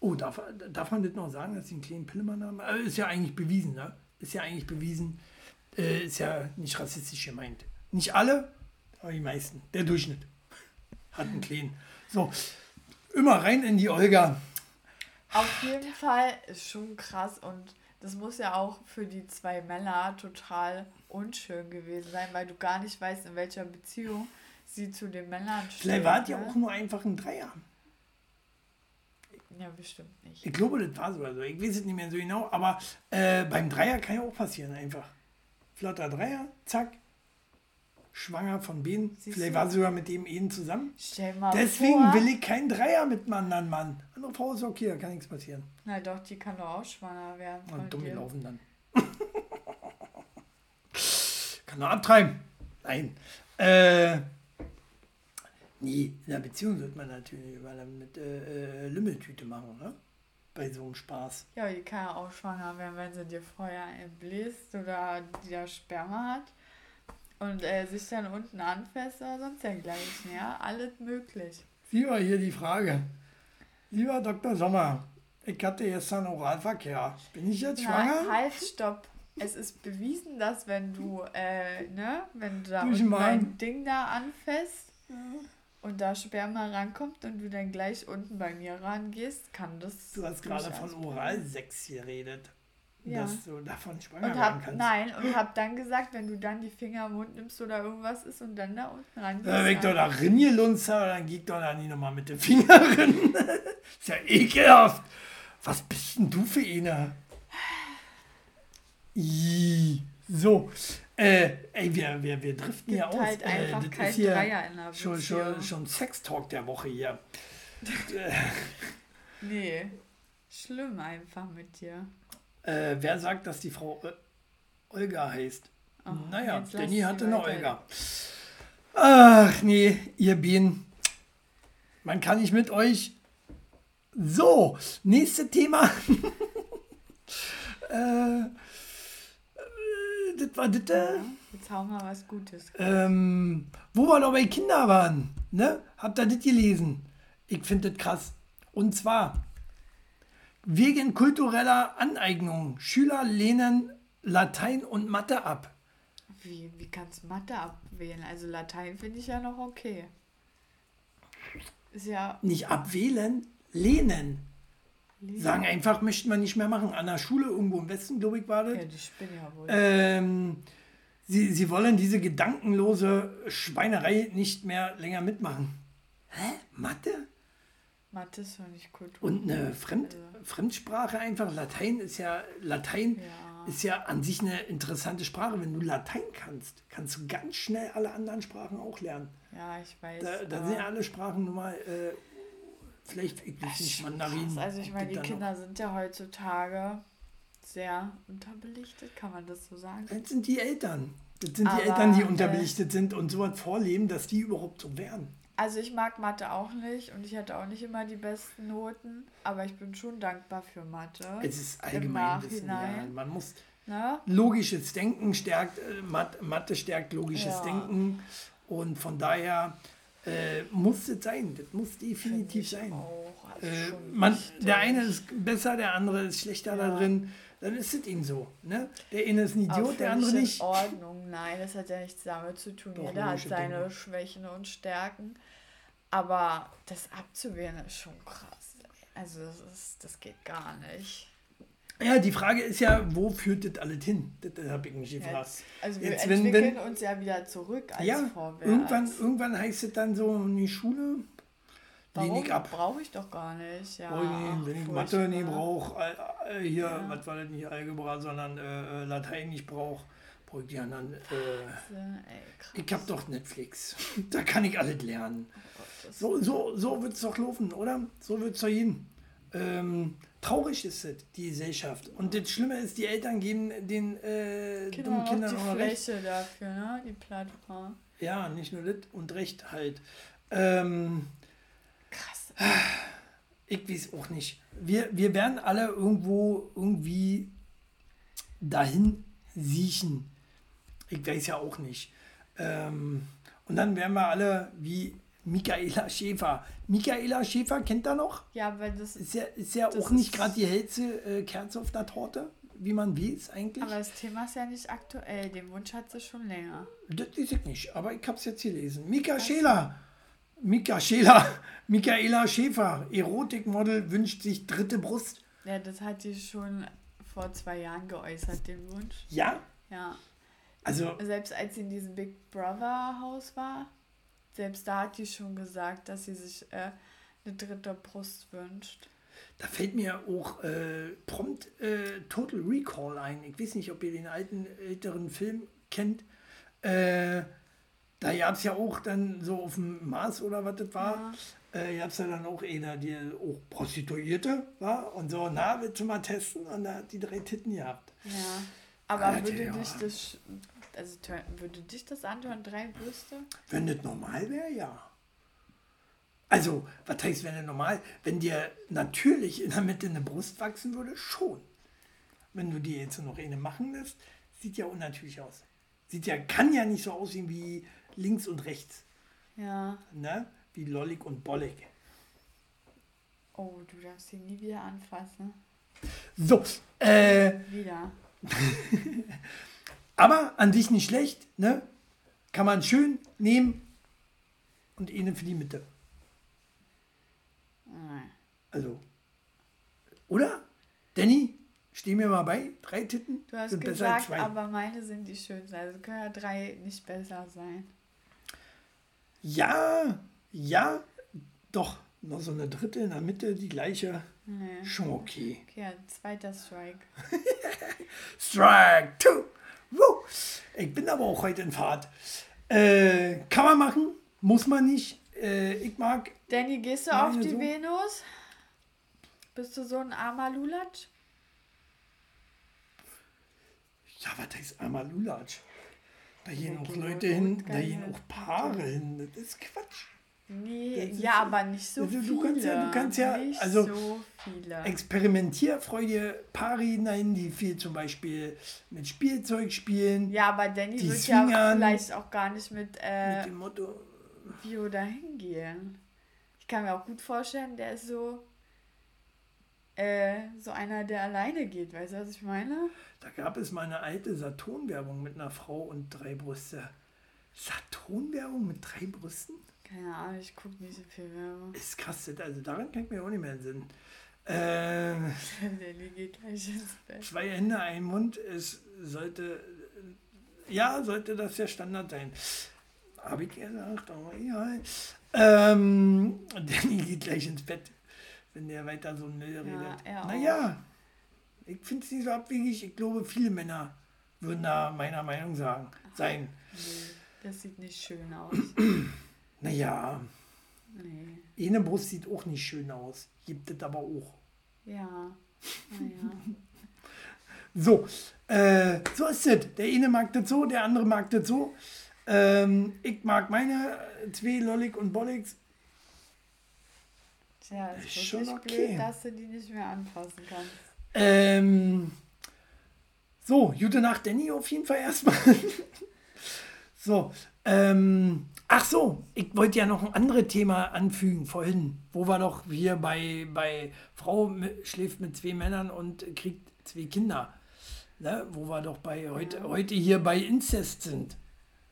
Oh, darf, darf man das noch sagen, dass sie einen kleinen Pillemann haben? Also ist ja eigentlich bewiesen, ne? Ist ja eigentlich bewiesen. Äh, ist ja nicht rassistisch gemeint. Nicht alle, Aber die meisten. Der Durchschnitt. Hat einen kleinen. So, immer rein in die Olga. Auf jeden Fall ist schon krass und das muss ja auch für die zwei Männer total unschön gewesen sein, weil du gar nicht weißt, in welcher Beziehung sie zu den Männern steht. Vielleicht war es ja ne? auch nur einfach ein Dreier. Ja, bestimmt nicht. Ich glaube, das war sogar so. Ich weiß es nicht mehr so genau, aber äh, beim Dreier kann ja auch passieren einfach. Flotter Dreier, zack, schwanger von Ben. Vielleicht war sie sogar mit dem Ehen zusammen. Stell mal Deswegen vor. will ich keinen Dreier mit einem anderen Mann. Andere Frau ist okay, da kann nichts passieren. Na doch, die kann doch auch schwanger werden. Und dumm laufen dann. kann doch abtreiben. Nein. Äh, nee, in der Beziehung sollte man natürlich mal mit äh, äh, Lümmeltüte machen, ne? Bei so einem Spaß. Ja, die kann ja auch schwanger werden, wenn sie dir vorher entbläst oder dir Sperma hat und äh, sich dann unten anfasst oder sonst dergleichen. Ja, alles möglich. Sie war hier die Frage. Lieber Dr. Sommer, ich hatte gestern Oralverkehr. Bin ich jetzt schwanger? Nein, halt, stopp. Es ist bewiesen, dass wenn du, äh, ne, wenn du da dein Ding da anfasst ja. und da Sperma rankommt und du dann gleich unten bei mir rangehst, kann das. Du hast gerade von Oralsex geredet ja. dass du davon schwanger und hab, kannst. Nein, und hab dann gesagt, wenn du dann die Finger im Mund nimmst oder irgendwas ist und dann da unten ran gehst. wenn ich doch da ringelunzt habe, dann geht doch da nicht nochmal mit den Fingern. ist ja ekelhaft. Was bist denn du für eine? So, äh, ey, wir, wir, wir driften ja aus. Halt äh, das kein ist hier Dreier in der schon, schon, schon Sextalk der Woche hier. nee, schlimm einfach mit dir. Äh, wer sagt, dass die Frau äh, Olga heißt? Oh, naja, Danny hatte eine Olga. Ach nee, ihr Bienen. Man kann nicht mit euch. So, nächstes Thema. äh, äh, das war das. Äh, Jetzt hauen wir was Gutes. Ähm, wo wir noch bei Kinder waren, ne? Habt ihr das gelesen? Ich finde das krass. Und zwar Wegen kultureller Aneignung. Schüler lehnen Latein und Mathe ab. Wie, wie kannst du Mathe abwählen? Also Latein finde ich ja noch okay. Ist ja. Nicht abwählen, lehnen. lehnen. Sagen einfach, möchten wir nicht mehr machen. An der Schule irgendwo im Westen, glaube ich, war das. Ja, die spinnen ja wohl. Ähm, sie, sie wollen diese gedankenlose Schweinerei nicht mehr länger mitmachen. Hä? Mathe? Mathe ist ja nicht Kultur. Und eine Fremd, also. Fremdsprache einfach, Latein ist ja, Latein ja. ist ja an sich eine interessante Sprache. Wenn du Latein kannst, kannst du ganz schnell alle anderen Sprachen auch lernen. Ja, ich weiß. Da, da sind ja alle Sprachen nun mal, äh, vielleicht, ich weiß nicht, Mandarin. Also ich meine, die Kinder noch. sind ja heutzutage sehr unterbelichtet, kann man das so sagen? Das sind die Eltern. Das sind Aber, die Eltern, die unterbelichtet äh, sind und so was vorleben, dass die überhaupt so werden. Also ich mag Mathe auch nicht und ich hatte auch nicht immer die besten Noten, aber ich bin schon dankbar für Mathe. Es ist allgemein Wissen, ja. Man muss Na? logisches Denken stärkt, äh, Mathe stärkt logisches ja. Denken und von daher äh, muss es sein. Das muss definitiv sein. Also äh, man, der eine ist besser, der andere ist schlechter ja. da drin. Dann ist es ihm so. Ne? Der eine ist ein Idiot, der andere nicht. In Ordnung, nein, das hat ja nichts damit zu tun. Doch, Jeder hat seine Dinge. Schwächen und Stärken. Aber das abzuwehren ist schon krass. Also das, ist, das geht gar nicht. Ja, die Frage ist ja, wo führt das alles hin? Das, das habe ich mich gefragt. Jetzt, also wir Jetzt, entwickeln wenn, wenn, uns ja wieder zurück als ja, vorwärts. Irgendwann, irgendwann heißt es dann so, in die Schule Warum? ab. brauche ich doch gar nicht. Ja, oh, wenn ich Mathe nicht brauche, äh, hier, ja. was war das nicht Algebra, sondern äh, äh Latein nicht brauche, brauche ich die anderen. Äh, Ey, ich habe doch Netflix. da kann ich alles lernen. So so, so wird es doch laufen, oder? So wird es doch hin. Ähm, traurig ist es, die Gesellschaft. Und das Schlimme ist, die Eltern geben den äh, Kinder dummen Kindern auch die Fläche recht. dafür, ne? Die Plattform. Ja, nicht nur das und Recht halt. Ähm, Krass. Ich weiß auch nicht. Wir, wir werden alle irgendwo irgendwie dahin siechen. Ich weiß ja auch nicht. Ähm, und dann werden wir alle wie Michaela Schäfer. Michaela Schäfer kennt er noch? Ja, weil das ist ja, ist ja auch nicht gerade die hellste äh, Kerze auf der Torte. wie man weiß eigentlich. Aber das Thema ist ja nicht aktuell. Den Wunsch hat sie schon länger. Das weiß ich nicht, aber ich habe es jetzt gelesen. Mika Scheler. Mika Scheler. Michaela Schäfer, Erotikmodel, wünscht sich dritte Brust. Ja, das hat sie schon vor zwei Jahren geäußert, den Wunsch. Ja? Ja. Also. Selbst als sie in diesem Big Brother Haus war, selbst da hat sie schon gesagt, dass sie sich äh, eine dritte Brust wünscht. Da fällt mir auch äh, prompt äh, Total Recall ein. Ich weiß nicht, ob ihr den alten, älteren Film kennt. Äh, da gab es ja auch dann so auf dem Mars oder was das war. Ja. Äh, gab es ja dann auch einer, die auch Prostituierte war und so, na, willst du mal testen? Und da hat die drei Titten gehabt. Ja. Aber Alter, würde ja. dich das, also würde dich das anhören, drei Brüste? Wenn das normal wäre, ja. Also, was heißt, wenn er normal, wenn dir natürlich in der Mitte eine Brust wachsen würde, schon. Wenn du dir jetzt noch eine machen lässt, sieht ja unnatürlich aus. Sieht ja, kann ja nicht so aussehen wie links und rechts. Ja. Ne? Wie lollig und bollig. Oh, du darfst ihn nie wieder anfassen. So, äh. Wieder. aber an sich nicht schlecht, ne? Kann man schön nehmen und eine für die Mitte. Also, oder? Danny, steh mir mal bei, drei Titten du hast sind gesagt, besser als zwei. aber meine sind die schönsten. Also können ja drei nicht besser sein. Ja, ja, doch. Noch so eine dritte in der Mitte, die gleiche. Nee. Schon okay. Okay, ja, zweiter Strike. Strike two. Ich bin aber auch heute in Fahrt. Äh, kann man machen, muss man nicht. Äh, ich mag. Danny, gehst du auf die so. Venus? Bist du so ein armer Lulatsch? Ja, was heißt armer Lulatsch? Da gehen auch Leute hin, da gehen auch Paare hin. Das ist Quatsch. Nee, ja, aber nicht so also, du Kannst ja, du kannst ja, nicht also so viele. Experimentierfreudige Paare hinein, die viel zum Beispiel mit Spielzeug spielen. Ja, aber Danny wird swingern, ja vielleicht auch gar nicht mit, äh, mit dem Motto Bio dahin gehen. Ich kann mir auch gut vorstellen, der ist so äh, so einer, der alleine geht. Weißt du, was ich meine? Da gab es mal eine alte Saturn-Werbung mit einer Frau und drei Brüste. Saturn-Werbung mit drei Brüsten? Keine Ahnung, ich gucke nicht so viel Werbung. Ist krass, also daran kann ich mir auch nicht mehr Sinn. Ähm, geht gleich ins Bett. Zwei Hände, ein Mund, es sollte, ja, sollte das der Standard sein. Habe ich gesagt, aber egal. Ähm, Danny geht gleich ins Bett wenn der weiter so ein Müll redet. Ja, naja, ich finde es nicht so abwegig. Ich glaube, viele Männer würden da meiner Meinung sagen, sein. Nee, das sieht nicht schön aus. naja. Nee. Eine Brust sieht auch nicht schön aus. Gibt es aber auch. Ja. Naja. so, äh, so ist es. Der eine mag das so, der andere mag das so. Ähm, ich mag meine zwei Lollig und Bolligs Tja, ist, ist schon okay. blöd, dass du die nicht mehr anfassen kannst. Ähm, so, gute Nacht, Danny, auf jeden Fall erstmal. so, ähm, ach so, ich wollte ja noch ein anderes Thema anfügen vorhin, wo wir doch hier bei, bei Frau schläft mit zwei Männern und kriegt zwei Kinder. Ne? Wo wir doch bei heute, heute hier bei Inzest sind.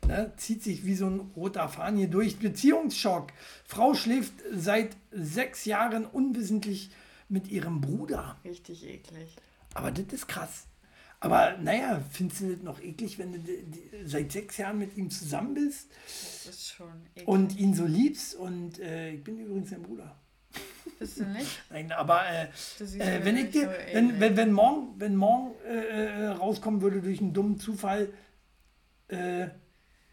Ne, zieht sich wie so ein roter Faden hier durch. Beziehungsschock. Frau schläft seit sechs Jahren unwissentlich mit ihrem Bruder. Richtig eklig. Aber das ist krass. Aber naja, findest du das noch eklig, wenn du seit sechs Jahren mit ihm zusammen bist? Das ist schon eklig. Und ihn so liebst. Und äh, ich bin übrigens sein Bruder. Bist du nicht? Nein, aber äh, äh, wenn ich dir, so wenn, wenn, wenn morgen, wenn morgen äh, äh, rauskommen würde durch einen dummen Zufall, äh,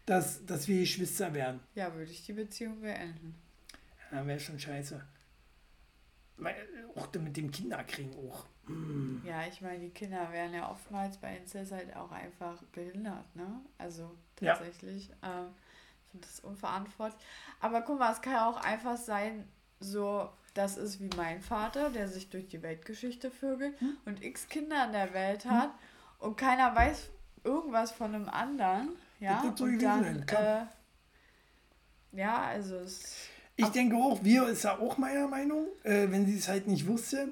dass, dass wir Geschwister wären. Ja, würde ich die Beziehung beenden. Ja, wäre schon scheiße. Auch mit dem Kinderkriegen auch. Mm. Ja, ich meine, die Kinder werden ja oftmals bei Inzest halt auch einfach behindert, ne? Also tatsächlich. Ja. Ähm, ich finde das unverantwortlich. Aber guck mal, es kann ja auch einfach sein, so, das ist wie mein Vater, der sich durch die Weltgeschichte vögelt hm? und x Kinder in der Welt hat hm? und keiner weiß irgendwas von einem anderen. Ja, gewesen dann. Äh, ja, also es. Ich denke auch, wir ist ja auch meiner Meinung, äh, wenn sie es halt nicht wusste.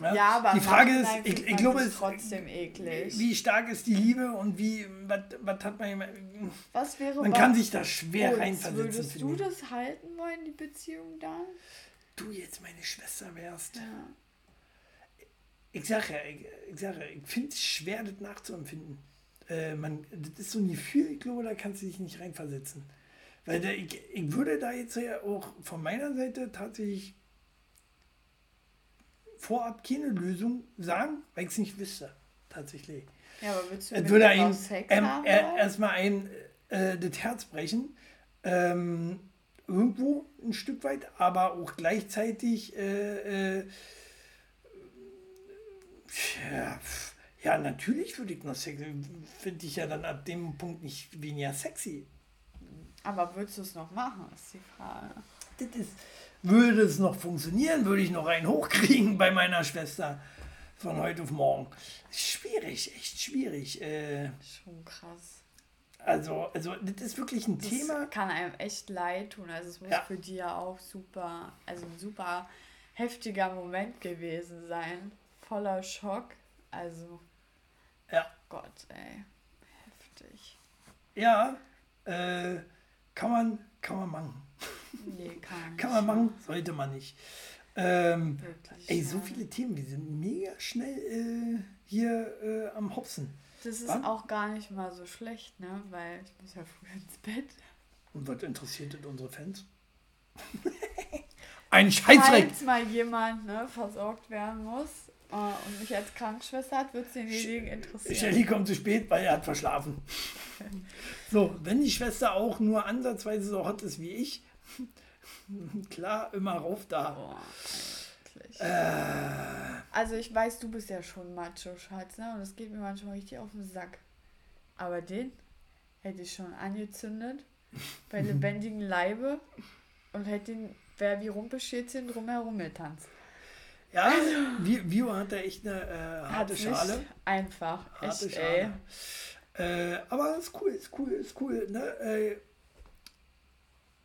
Ja, ja aber die Frage ist, ich, ich glaube, es trotzdem eklig. Wie stark ist die Liebe und wie, was hat man Was wäre Man kann sich da schwer reinversetzen. Würdest du das halten wollen, die Beziehung da? Du jetzt meine Schwester wärst. Ja. Ich sage ja, ich, ich, sag ja, ich finde es schwer, das nachzuempfinden. Äh, man, das ist so ein Gefühl, ich glaube, da kannst du dich nicht reinversetzen. Weil der, ich, ich würde da jetzt ja auch von meiner Seite tatsächlich vorab keine Lösung sagen, weil ich es nicht wüsste. Tatsächlich. Ja, aber willst du es würde ihm ähm, erstmal ein äh, das Herz brechen. Ähm, irgendwo ein Stück weit, aber auch gleichzeitig äh, äh, ja, ja, natürlich würde ich noch sexy. Finde ich ja dann ab dem Punkt nicht weniger sexy. Aber würdest du es noch machen, ist die Frage. Das ist, würde es noch funktionieren? Würde ich noch einen hochkriegen bei meiner Schwester von heute auf morgen? Schwierig, echt schwierig. Äh, Schon krass. Also, also das ist wirklich ein das Thema. Kann einem echt leid tun. Also es muss ja. für die ja auch super, also ein super heftiger Moment gewesen sein. Voller Schock. Also. Ja. Gott, ey. Heftig. Ja, äh, kann man, kann man machen. Nee, kann, kann man machen, sollte man nicht. Ähm, Wirklich, ey, so viele Themen, wir sind mega schnell äh, hier äh, am Hopsen. Das ist Wann? auch gar nicht mal so schlecht, ne? Weil ich muss ja früh ins Bett. Und was interessiert denn unsere Fans? Ein Scheißreck! Falls mal jemand ne, versorgt werden muss und mich als Krankenschwester hat, wird es den Sch interessieren. Shelly kommt zu spät, weil er hat verschlafen. so, wenn die Schwester auch nur ansatzweise so hot ist wie ich, klar, immer rauf da. Boah, äh. Also ich weiß, du bist ja schon Macho-Schatz, ne? Und es geht mir manchmal richtig auf den Sack. Aber den hätte ich schon angezündet bei lebendigem Leibe und hätte ihn, wäre wie Rumpelstilzchen drumherum getanzt. Ja, also, Vio hat da echt eine äh, harte Schale. Einfach, harte echt, Schale. ey. Äh, aber ist cool, ist cool, ist cool. Ne? Äh,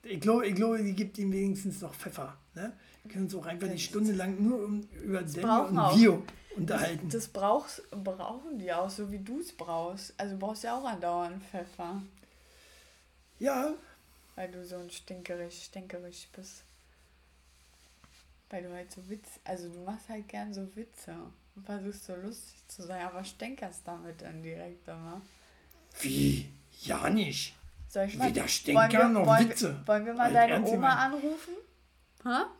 ich glaube, ich glaube, die gibt ihm wenigstens noch Pfeffer. Ne? Wir können uns auch einfach die Stunde lang nur um, über Dämme und Bio unterhalten. Das, das brauchst, brauchen die auch, so wie du es brauchst. Also du brauchst ja auch andauernd Pfeffer. Ja. Weil du so ein stinkerig, stinkerig bist. Weil du halt so Witz, also du machst halt gern so Witze und versuchst so lustig zu sein, aber stänkerst damit dann direkt immer. Wie? Ja nicht. Soll ich mal, Weder Stinker noch wollen Witze. Wir, wollen wir mal halt deine Oma mein... anrufen? Ha?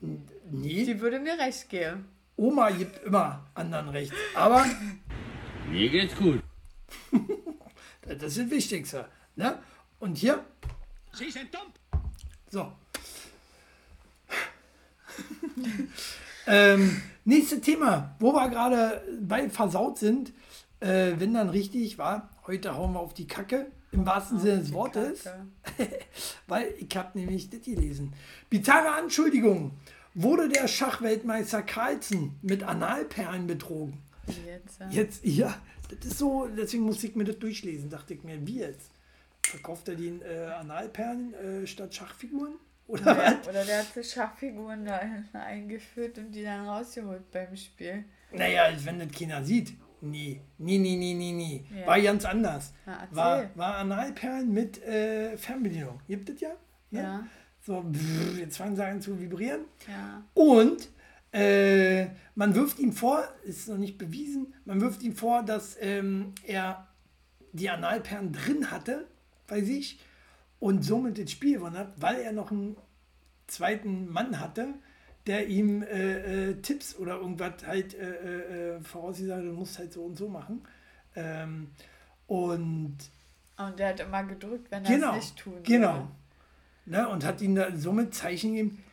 Nee. Die würde mir recht geben. Oma gibt immer anderen recht. Aber. Mir geht's gut. das ist das Wichtigste. Ne? Und hier? Sie sind dumm. So. ähm, nächstes Thema, wo wir gerade bei versaut sind, äh, wenn dann richtig war, heute hauen wir auf die Kacke. Im wahrsten Sinne des Wortes. Weil ich habe nämlich das gelesen. Bizarre Anschuldigung. Wurde der Schachweltmeister Carlsen mit Analperlen betrogen? Jetzt, ja. Jetzt, ja. Das ist so, deswegen musste ich mir das durchlesen. Dachte ich mir, wie jetzt? Verkauft er den äh, Analperlen äh, statt Schachfiguren? Oder, der, oder der hat so Schachfiguren da eingeführt und die dann rausgeholt beim Spiel. Naja, wenn das keiner sieht. Nee, nee, nee, nee, nee, nee. Ja. War ganz anders. Na, war, war Analperlen mit äh, Fernbedienung. Gibt es ja? Ne? Ja. So, jetzt fangen sie an zu vibrieren. Ja. Und äh, man wirft ihm vor, ist noch nicht bewiesen, man wirft ihm vor, dass ähm, er die Analperlen drin hatte bei sich und somit das Spiel gewonnen hat, weil er noch einen zweiten Mann hatte, der ihm äh, äh, Tipps oder irgendwas halt äh, äh, vorausgesagt hat, du musst halt so und so machen. Ähm, und, und der hat immer gedrückt, wenn er genau, es nicht tun Genau. Ne, und hat ihn da somit Zeichen gegeben.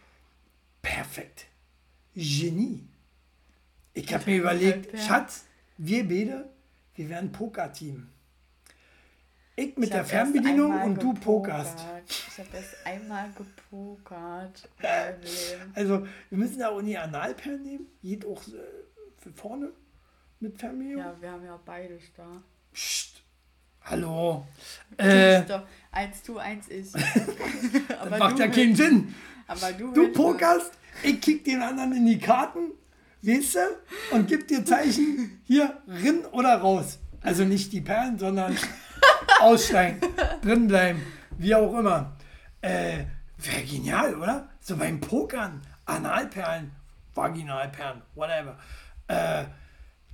Perfekt. Genie. Ich habe mir überlegt, Schatz, wir beide, wir wären Poker-Team. Ich mit ich der Fernbedienung und du pokerst. Ich habe erst einmal gepokert. also, wir müssen da auch nie Analperlen nehmen. Geht auch äh, für vorne mit Fernbedienung. Ja, wir haben ja beides da. Psst. Hallo. Äh, doch. Eins du, eins ich. das macht ja keinen Sinn. Aber du. Du pokerst, ich kick den anderen in die Karten. weißt du, und gibt dir Zeichen, hier, rin oder raus. Also nicht die Perlen, sondern aussteigen, drin bleiben, wie auch immer. Äh, Wäre genial, oder? So beim Pokern, Analperlen, Vaginalperlen, whatever. Äh,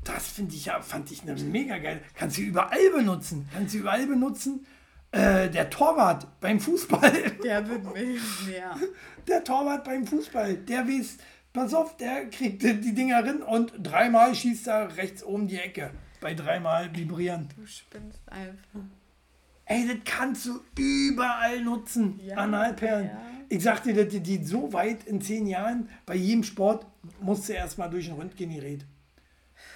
das finde ich ja, fand ich eine mega geil. Kannst du überall benutzen. Kannst du überall benutzen. Äh, der Torwart beim Fußball. Der wird mehr. Der Torwart beim Fußball, der weiß, pass auf, der kriegt die Dinger rein und dreimal schießt er rechts oben die Ecke. Bei dreimal vibrieren. Du spinnst einfach. Ey, das kannst du überall nutzen. Ja, Analperlen. Ja. Ich sag dir, die, die so weit in zehn Jahren, bei jedem Sport musst du erstmal durch ein Röntgengerät.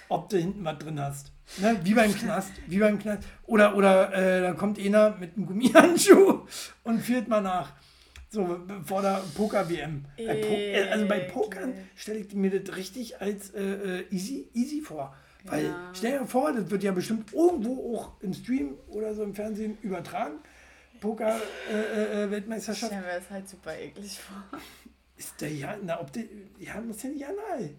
Ob du hinten was drin hast. Ne? Wie beim Knast. Wie beim Knast. Oder, oder äh, da kommt einer mit einem Gummihandschuh und führt mal nach. So vor der Poker-WM. Äh, also bei Pokern stelle ich mir das richtig als äh, äh, easy, easy vor. Weil ja. stell dir vor, das wird ja bestimmt irgendwo auch im Stream oder so im Fernsehen übertragen. Poker-Weltmeisterschaft. Äh, äh, Stellen wir das halt super eklig vor. Ist der ja, na, ob der, ja, muss ja nicht anal.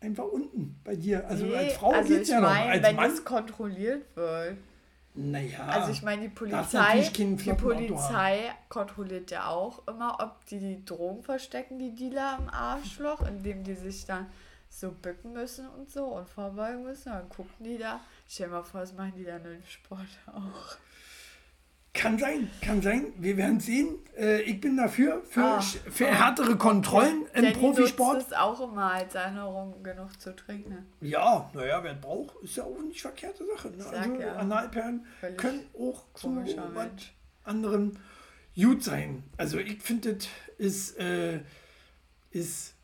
Einfach unten bei dir. Also nee, als Frau also geht es ja mein, noch. Als wenn Mann, es kontrolliert wird. Naja. Also ich meine, die Polizei, die Polizei kontrolliert ja auch immer, ob die die Drogen verstecken, die Dealer im Arschloch, indem die sich dann so bücken müssen und so und vorbeugen müssen. Dann gucken die da. Stell dir mal vor, das machen die dann im Sport auch. Kann sein, kann sein. Wir werden sehen. Äh, ich bin dafür, für, ah, für härtere Kontrollen ja, im Profisport. Das ist auch immer als Erinnerung genug zu trinken. Ja, naja, wer braucht, ist ja auch nicht verkehrte Sache. Ne? Also ja. Analperlen können auch zu was anderem gut sein. Also ich finde, das ist, äh, ist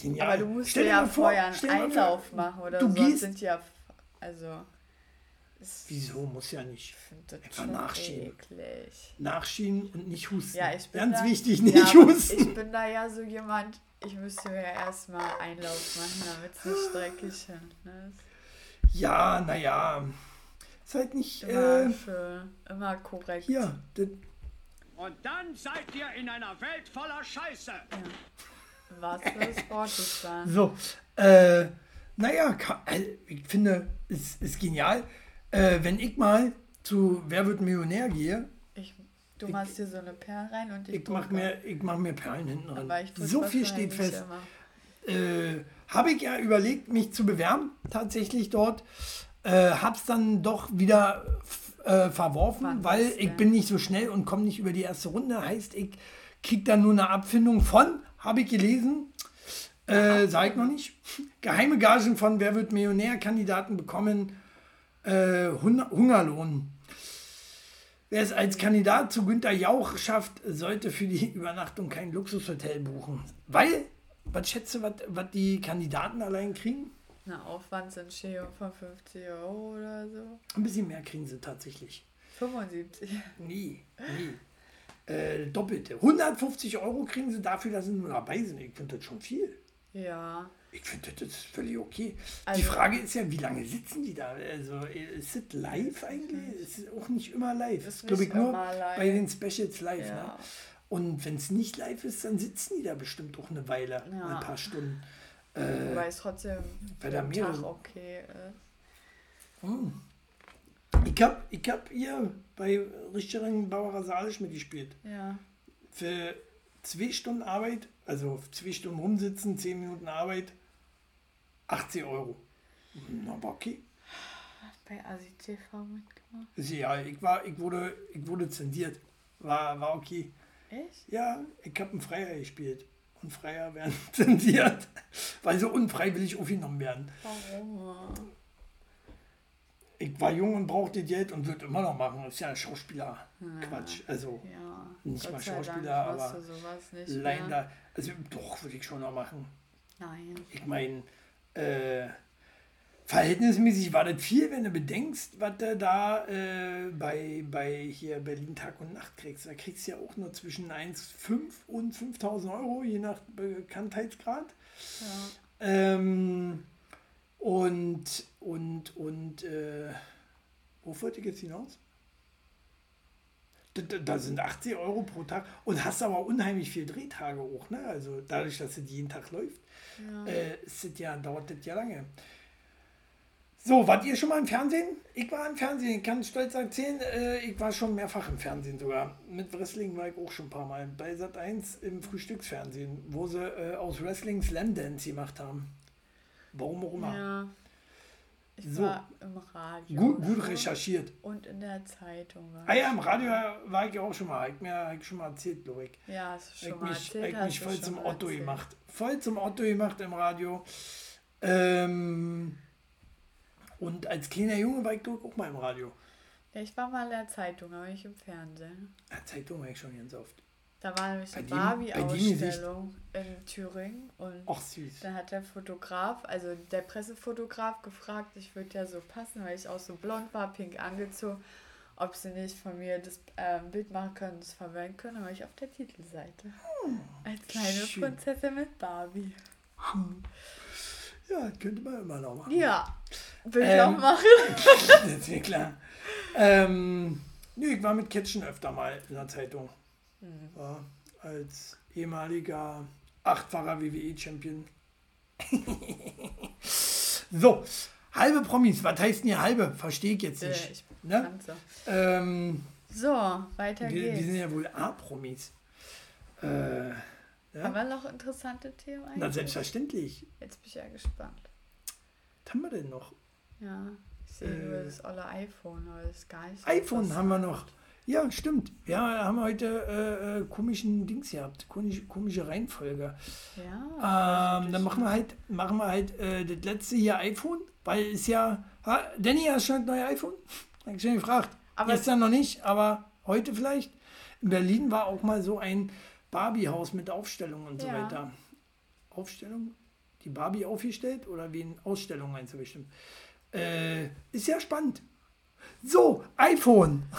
Genial. Aber du musst stell dir ja vor, vorher einen Einlauf vor, machen oder du so. Gehst, sind ja, also. Wieso? Muss ja nicht. Einfach nachschieben. Eklig. Nachschieben und nicht husten. Ja, ich bin Ganz da, wichtig, nicht ja, husten. Ich bin da ja so jemand, ich müsste mir erstmal Einlauf machen, damit es nicht dreckig ist. Ne? Ja, naja. Ist halt nicht. Immer, äh, schön, immer korrekt. Hier. Und dann seid ihr in einer Welt voller Scheiße. Ja. Was für Wort dann? So, äh, naja, äh, ich finde, es ist genial. Äh, wenn ich mal zu Wer wird Millionär gehe, ich, du machst dir so eine Perle rein und ich, ich mach mir Ich mache mir Perlen hinten rein. So viel steht fest. Äh, Habe ich ja überlegt, mich zu bewerben, tatsächlich dort. Äh, hab's dann doch wieder äh, verworfen, Wann weil ich ja. bin nicht so schnell und komme nicht über die erste Runde. Heißt, ich krieg dann nur eine Abfindung von habe ich gelesen. Äh, sag ich noch nicht. Geheime Gagen von Wer wird Millionär-Kandidaten bekommen äh, Hungerlohn. Wer es als Kandidat zu Günter Jauch schafft, sollte für die Übernachtung kein Luxushotel buchen. Weil, was schätze, was, was die Kandidaten allein kriegen? Na, Aufwandsentschädigung von 50 Euro oder so. Ein bisschen mehr kriegen sie tatsächlich. 75? Nie, nie äh, doppelte. 150 Euro kriegen sie dafür, dass sie nur dabei sind. Ich finde das schon viel. Ja. Ich finde das ist völlig okay. Also, die Frage ist ja, wie lange sitzen die da? Also ist es live eigentlich? Ist es auch nicht immer live. Das glaube ich nur live. bei den Specials live. Ja. Ne? Und wenn es nicht live ist, dann sitzen die da bestimmt auch eine Weile, ja. ein paar Stunden. Äh, Weil es trotzdem der Tag okay ist. Hm. Ich habe ich hab hier bei Richterin Bauer Salisch mitgespielt. Ja. Für zwei Stunden Arbeit, also zwei Stunden rumsitzen, zehn Minuten Arbeit, 80 Euro. Aber okay. Bei ASI-TV mitgemacht? Ja, ich, war, ich, wurde, ich wurde zensiert. War, war okay. Echt? Ja, ich habe einen Freier gespielt. Und Freier werden zensiert, weil sie unfreiwillig aufgenommen werden. Warum? Ich war jung und brauchte Geld und würde immer noch machen. Das ist ja Schauspieler. Ja. Quatsch. Also ja. nicht mal Schauspieler, aber leider. Also doch, würde ich schon noch machen. Nein. Ich meine, äh, verhältnismäßig war das viel, wenn du bedenkst, was du da äh, bei, bei hier Berlin Tag und Nacht kriegst. Da kriegst du ja auch nur zwischen 1,5 und 5000 Euro, je nach Bekanntheitsgrad. Ja. Ähm, und, und, und, äh, wo wollte ich jetzt hinaus? Da, da, sind 80 Euro pro Tag und hast aber unheimlich viel Drehtage auch, ne? Also dadurch, dass es jeden Tag läuft, ja. äh, das ja, dauert das ja lange. So, wart ihr schon mal im Fernsehen? Ich war im Fernsehen, ich kann stolz erzählen, äh, ich war schon mehrfach im Fernsehen sogar. Mit Wrestling war ich auch schon ein paar Mal. Bei Sat 1 im Frühstücksfernsehen, wo sie äh, aus Wrestling Slam Dance gemacht haben. Warum auch immer. Ja. Ich so. war im Radio. Gut, gut recherchiert. Und in der Zeitung. War ah ja, im Radio war ich ja auch schon mal. Ich mir ich schon mal erzählt, glaube ich. Ja, hast du schon ich mal mich, erzählt. Ich mich voll zum Otto erzählt. gemacht. Voll zum Otto gemacht im Radio. Ähm, und als kleiner Junge war ich auch mal im Radio. Ja, ich war mal in der Zeitung, aber nicht im Fernsehen. Der Zeitung war ich schon ganz oft. Da war nämlich eine Barbie-Ausstellung in Thüringen und Ach, süß. dann hat der Fotograf, also der Pressefotograf gefragt, ich würde ja so passen, weil ich auch so blond war, pink angezogen, ob sie nicht von mir das äh, Bild machen können, das verwenden können, aber ich auf der Titelseite. Hm, Als kleine schön. Prinzessin mit Barbie. Hm. Ja, könnte man immer noch machen. Ja, will ich ähm, auch machen. das ist mir klar. Ähm, nö, ich war mit Kitchen öfter mal in der Zeitung. Mhm. Ja, als ehemaliger achtfacher WWE-Champion. so, halbe Promis. Was heißt denn hier halbe? Verstehe ich jetzt äh, nicht. Äh, ich ne? ähm, so, weiter wir, geht's. Wir sind ja wohl A-Promis. Äh, ja? Haben wir noch interessante Themen eigentlich? Na, selbstverständlich. Jetzt bin ich ja gespannt. Was haben wir denn noch? Ja, ich sehe äh, nur das olle iPhone, aber das gar nicht. iPhone haben wir noch. Ja, stimmt. Ja, haben wir heute äh, äh, komischen Dings gehabt, komische, komische Reihenfolge. Ja. Ähm, dann machen wir halt, machen wir halt äh, das letzte hier iPhone, weil es ja. Ha, Danny, hast du schon ein neues iPhone? Hab ich schon gefragt. Aber Gestern noch nicht, aber heute vielleicht. In Berlin war auch mal so ein Barbie-Haus mit Aufstellung und so ja. weiter. Aufstellung? Die Barbie aufgestellt oder wie in Ausstellung meinst du bestimmt? Äh, ist ja spannend. So, iPhone.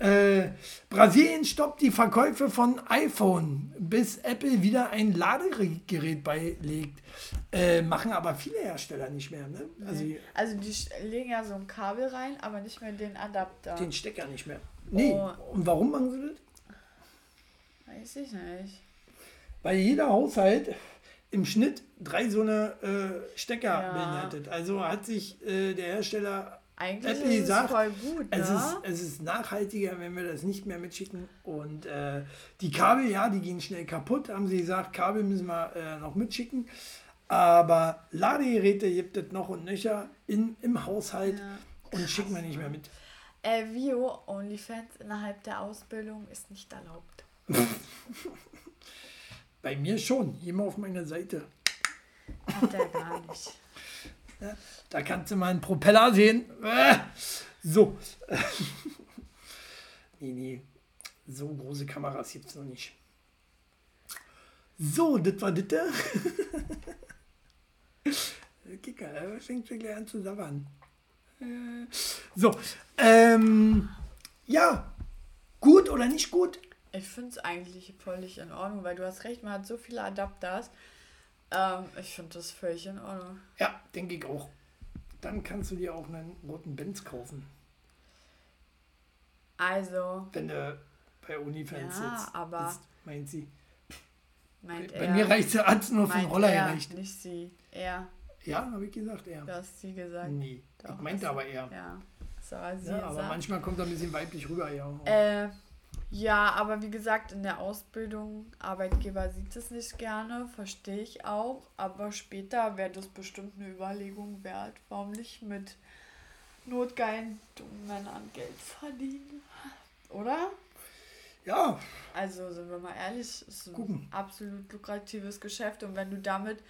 äh, Brasilien stoppt die Verkäufe von iPhone, bis Apple wieder ein Ladegerät beilegt. Äh, machen aber viele Hersteller nicht mehr. Ne? Also, also die legen ja so ein Kabel rein, aber nicht mehr den Adapter. Den Stecker nicht mehr. Nee. Oh. Und warum machen sie das? Weiß ich nicht. Weil jeder Haushalt im Schnitt drei so eine äh, Stecker ja. beinhaltet. Also hat sich äh, der Hersteller eigentlich Apple ist gesagt, es voll gut. Es, ne? ist, es ist nachhaltiger, wenn wir das nicht mehr mitschicken. Und äh, die Kabel, ja, die gehen schnell kaputt. Haben sie gesagt, Kabel müssen wir äh, noch mitschicken. Aber Ladegeräte gibt es noch und nöcher in, im Haushalt ja. und schicken wir nicht mehr mit. Äh, Vio OnlyFans innerhalb der Ausbildung ist nicht erlaubt. Bei mir schon. Immer auf meiner Seite. Hat er gar nicht. Da kannst du mal einen Propeller sehen. Äh, so. nee, nee. So große Kameras gibt es noch nicht. So, das war das. Kicker, er fängt schon gleich an zu sabbern. Äh, so, ähm, ja, gut oder nicht gut? Ich finde es eigentlich völlig in Ordnung, weil du hast recht, man hat so viele Adapters. Ähm, ich finde das völlig in Ordnung. Ja, denke ich auch. Dann kannst du dir auch einen roten Benz kaufen. Also. Wenn du bei Unifans ja, sitzt. aber. Ist, meint sie. Meint bei, er, bei mir reicht der Arzt nur vom Roller er, gereicht. Nicht sie. Er. Ja, habe ich gesagt, er. Du hast sie gesagt. Nee. Doch, ich meinte aber er. Ja. Sie. Ja, aber manchmal kommt er ein bisschen weiblich rüber, ja. Äh. Ja, aber wie gesagt, in der Ausbildung, Arbeitgeber sieht es nicht gerne, verstehe ich auch. Aber später wäre das bestimmt eine Überlegung wert. Warum nicht mit notgeilen Männern Geld verdienen? Oder? Ja. Also, sind wir mal ehrlich, ist ein Gucken. absolut lukratives Geschäft. Und wenn du damit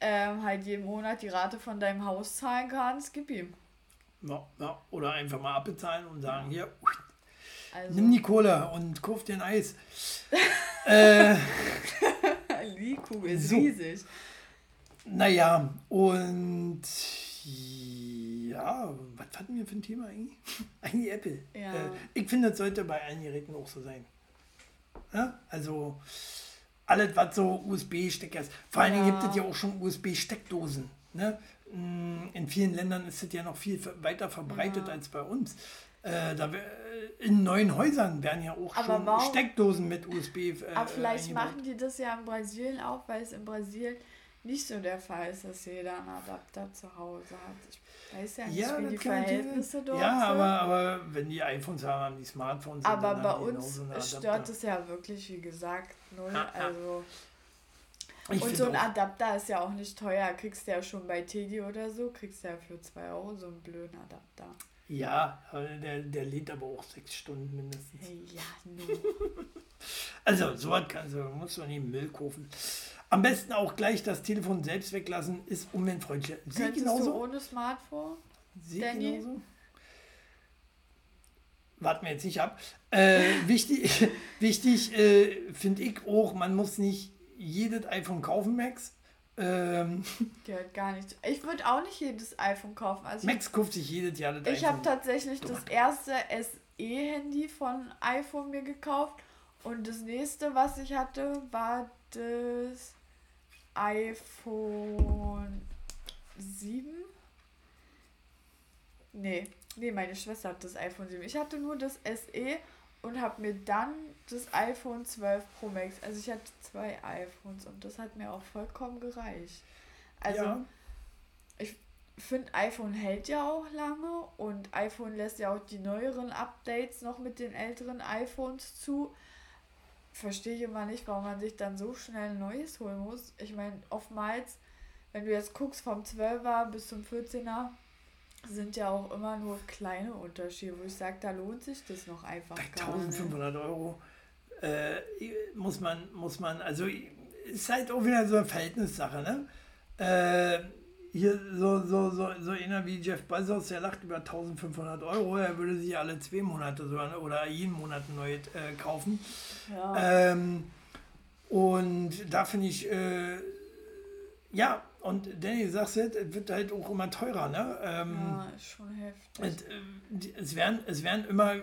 ähm, halt jeden Monat die Rate von deinem Haus zahlen kannst, gib ihm. Ja, ja. Oder einfach mal abbezahlen und sagen, hier, also. Nimm die Cola und kauf dir ein Eis. äh, Liku ist so. riesig. Naja, und ja, was hatten wir für ein Thema eigentlich? eigentlich Apple. Ja. Äh, ich finde, das sollte bei allen Geräten auch so sein. Ja? Also alles, was so USB-Stecker ist. Vor allen Dingen gibt es ja auch schon USB-Steckdosen. Ne? Mm, in vielen Ländern ist es ja noch viel weiter verbreitet ja. als bei uns. Äh, da, in neuen Häusern werden ja auch aber schon warum, Steckdosen mit USB. Äh, aber vielleicht machen die das ja in Brasilien auch, weil es in Brasilien nicht so der Fall ist, dass jeder einen Adapter zu Hause hat. Ich weiß ja nicht, ja, wie die Verhältnisse dort ja, sind. Ja, aber, aber wenn die iPhones haben, haben die Smartphones. Aber bei uns stört es ja wirklich, wie gesagt, null. also ich und so ein Adapter ist ja auch nicht teuer. Kriegst du ja schon bei Teddy oder so, kriegst du ja für 2 Euro so einen blöden Adapter. Ja, der, der lädt aber auch sechs Stunden mindestens. Ja, nur. also, so was kannst du, musst du nicht im Müll kaufen. Am besten auch gleich das Telefon selbst weglassen, ist umweltfreundlicher. Sie Könntest genauso? du ohne Smartphone? Sie Danny? genauso? Warten wir jetzt nicht ab. Äh, wichtig wichtig äh, finde ich auch, man muss nicht jedes iPhone kaufen, Max. Ähm, Gehört gar nicht. Ich würde auch nicht jedes iPhone kaufen. Also Max kauft sich jedes Jahr das Ich habe tatsächlich das erste SE-Handy von iPhone mir gekauft. Und das nächste, was ich hatte, war das iPhone 7. Nee, nee, meine Schwester hat das iPhone 7. Ich hatte nur das SE und habe mir dann das iPhone 12 Pro Max, also ich hatte zwei iPhones und das hat mir auch vollkommen gereicht. Also ja. ich finde, iPhone hält ja auch lange und iPhone lässt ja auch die neueren Updates noch mit den älteren iPhones zu. Verstehe ich immer nicht, warum man sich dann so schnell ein neues holen muss. Ich meine, oftmals, wenn du jetzt guckst vom 12er bis zum 14er, sind ja auch immer nur kleine Unterschiede, wo ich sage, da lohnt sich das noch einfach. Bei 1500 Euro äh, muss man, muss man, also ist halt auch wieder so eine Verhältnissache, ne? Äh, hier so, so, so, so einer wie Jeff Bezos, der lacht über 1500 Euro, er würde sich alle zwei Monate so, oder jeden Monat neu äh, kaufen. Ja. Ähm, und da finde ich, äh, ja, und Danny sagt es, es wird halt auch immer teurer. Ne? Ähm, ja, ist schon heftig. Und, äh, es, werden, es werden immer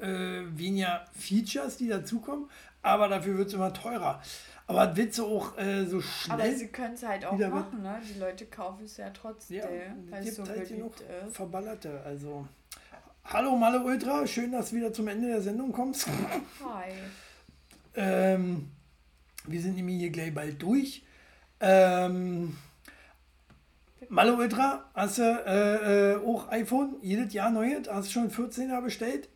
äh, weniger Features, die dazukommen, aber dafür wird es immer teurer. Aber es wird so auch äh, so schnell. Aber sie können es halt auch machen, ne? Die Leute kaufen es ja trotzdem, ja, weil es so halt beliebt ist. Verballerte, also. Hallo Malle Ultra, schön, dass du wieder zum Ende der Sendung kommst. Hi. ähm, wir sind nämlich hier gleich bald durch. Ähm, Malle Ultra, hast du äh, äh, auch iPhone, jedes Jahr neues? Hast du schon 14er bestellt?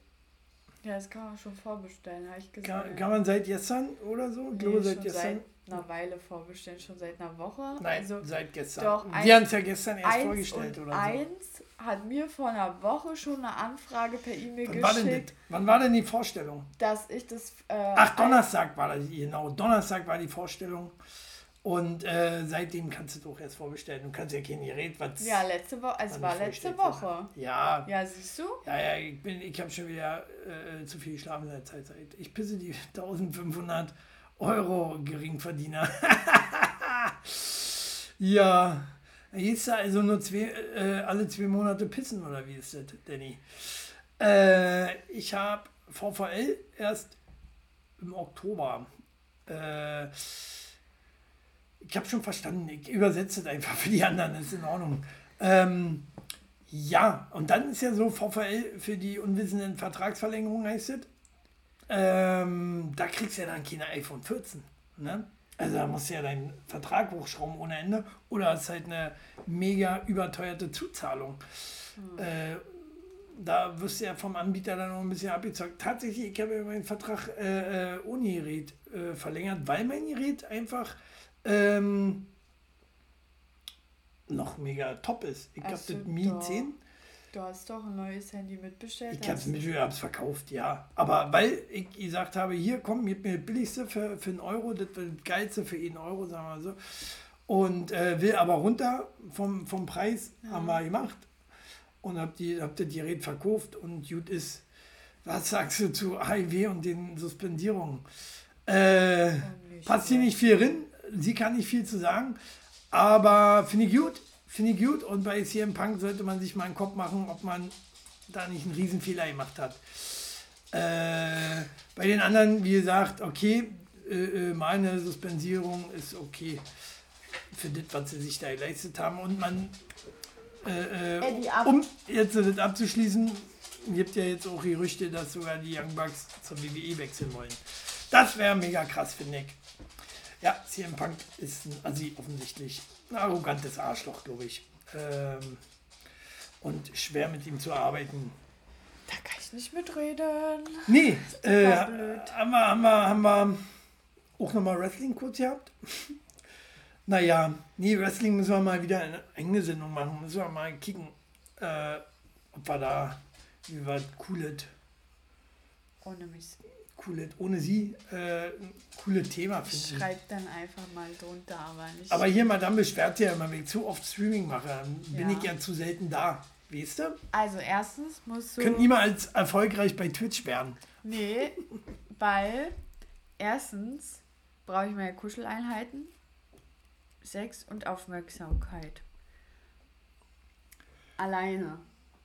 Ja, das kann man schon vorbestellen, habe ich gesehen. Kann, kann, man seit gestern oder so? Ich glaube, seit gestern. Seit einer Weile vorbestellen, schon seit einer Woche. Nein, also, seit gestern. Doch, Wir haben es ja gestern erst vorgestellt, oder so. Eins hat mir vor einer Woche schon eine Anfrage per E-Mail geschickt. War denn Wann war denn die Vorstellung? Dass ich das. Äh, Ach, Donnerstag war das, genau. Donnerstag war die Vorstellung. Und äh, seitdem kannst du doch erst vorbestellen. Du kannst ja kein Gerät, was. Ja, letzte Woche. Es war letzte Woche. Ja. Ja, siehst du? Ja, ja, ich, ich habe schon wieder äh, zu viel geschlafen in der Zeit. Ich pisse die 1500 Euro Geringverdiener. ja. Jetzt also nur zwei, äh, alle zwei Monate pissen, oder wie ist das, Danny? Äh, ich habe VVL erst im Oktober. Äh, ich habe schon verstanden, ich übersetze es einfach für die anderen, das ist in Ordnung. Ähm, ja, und dann ist ja so VVL für die unwissenden Vertragsverlängerungen heißt es. Ähm, da kriegst du ja dann keine iPhone 14. Ne? Also da musst du ja deinen Vertrag hochschrauben ohne Ende oder hast halt eine mega überteuerte Zuzahlung. Hm. Äh, da wirst du ja vom Anbieter dann noch ein bisschen abgezockt. Tatsächlich, ich habe ja meinen Vertrag äh, äh ohne Gerät äh, verlängert, weil mein Gerät einfach ähm, noch mega top ist. Ich habe das Mi 10. Du hast doch ein neues Handy mitbestellt. Ich habe es mit, hab's verkauft, ja. Aber weil ich gesagt habe, hier komm, gib mir das billigste für, für einen Euro, das das geilste für einen Euro, sagen wir mal so. Und äh, will aber runter vom, vom Preis, ja. haben wir gemacht. Und hab, die, hab das Gerät verkauft und gut ist. Was sagst du zu AIW und den Suspendierungen? Äh, passt hier nicht viel drin, sie kann nicht viel zu sagen, aber finde ich gut. Finde ich gut. Und bei CM Punk sollte man sich mal einen Kopf machen, ob man da nicht einen Riesenfehler gemacht hat. Äh, bei den anderen, wie gesagt, okay, äh, äh meine Suspensierung ist okay für das, was sie sich da geleistet haben. Und man, äh, äh um jetzt das abzuschließen, gibt ja jetzt auch Gerüchte, dass sogar die Young Bucks zur WWE wechseln wollen. Das wäre mega krass, finde ich. Ja, CM Punk ist ein Assi offensichtlich. Ein arrogantes Arschloch, glaube ich. Ähm, und schwer mit ihm zu arbeiten. Da kann ich nicht mitreden. Nee, äh, haben, wir, haben, wir, haben wir auch nochmal Wrestling kurz gehabt. naja, nee, Wrestling müssen wir mal wieder eine eigene Sendung machen. Müssen wir mal kicken, äh, ob wir da, wie wir coolet. Ohne mich. Coolet, ohne sie, äh, ein cooles Thema finden. Schreibt dann einfach mal drunter, aber nicht. Aber hier, Madame beschwert ja immer, wenn ich zu oft Streaming mache, bin ja. ich ja zu selten da. Weißt du? Also erstens musst du... Können niemals erfolgreich bei Twitch werden. Nee, weil erstens brauche ich meine Kuscheleinheiten, Sex und Aufmerksamkeit. Alleine.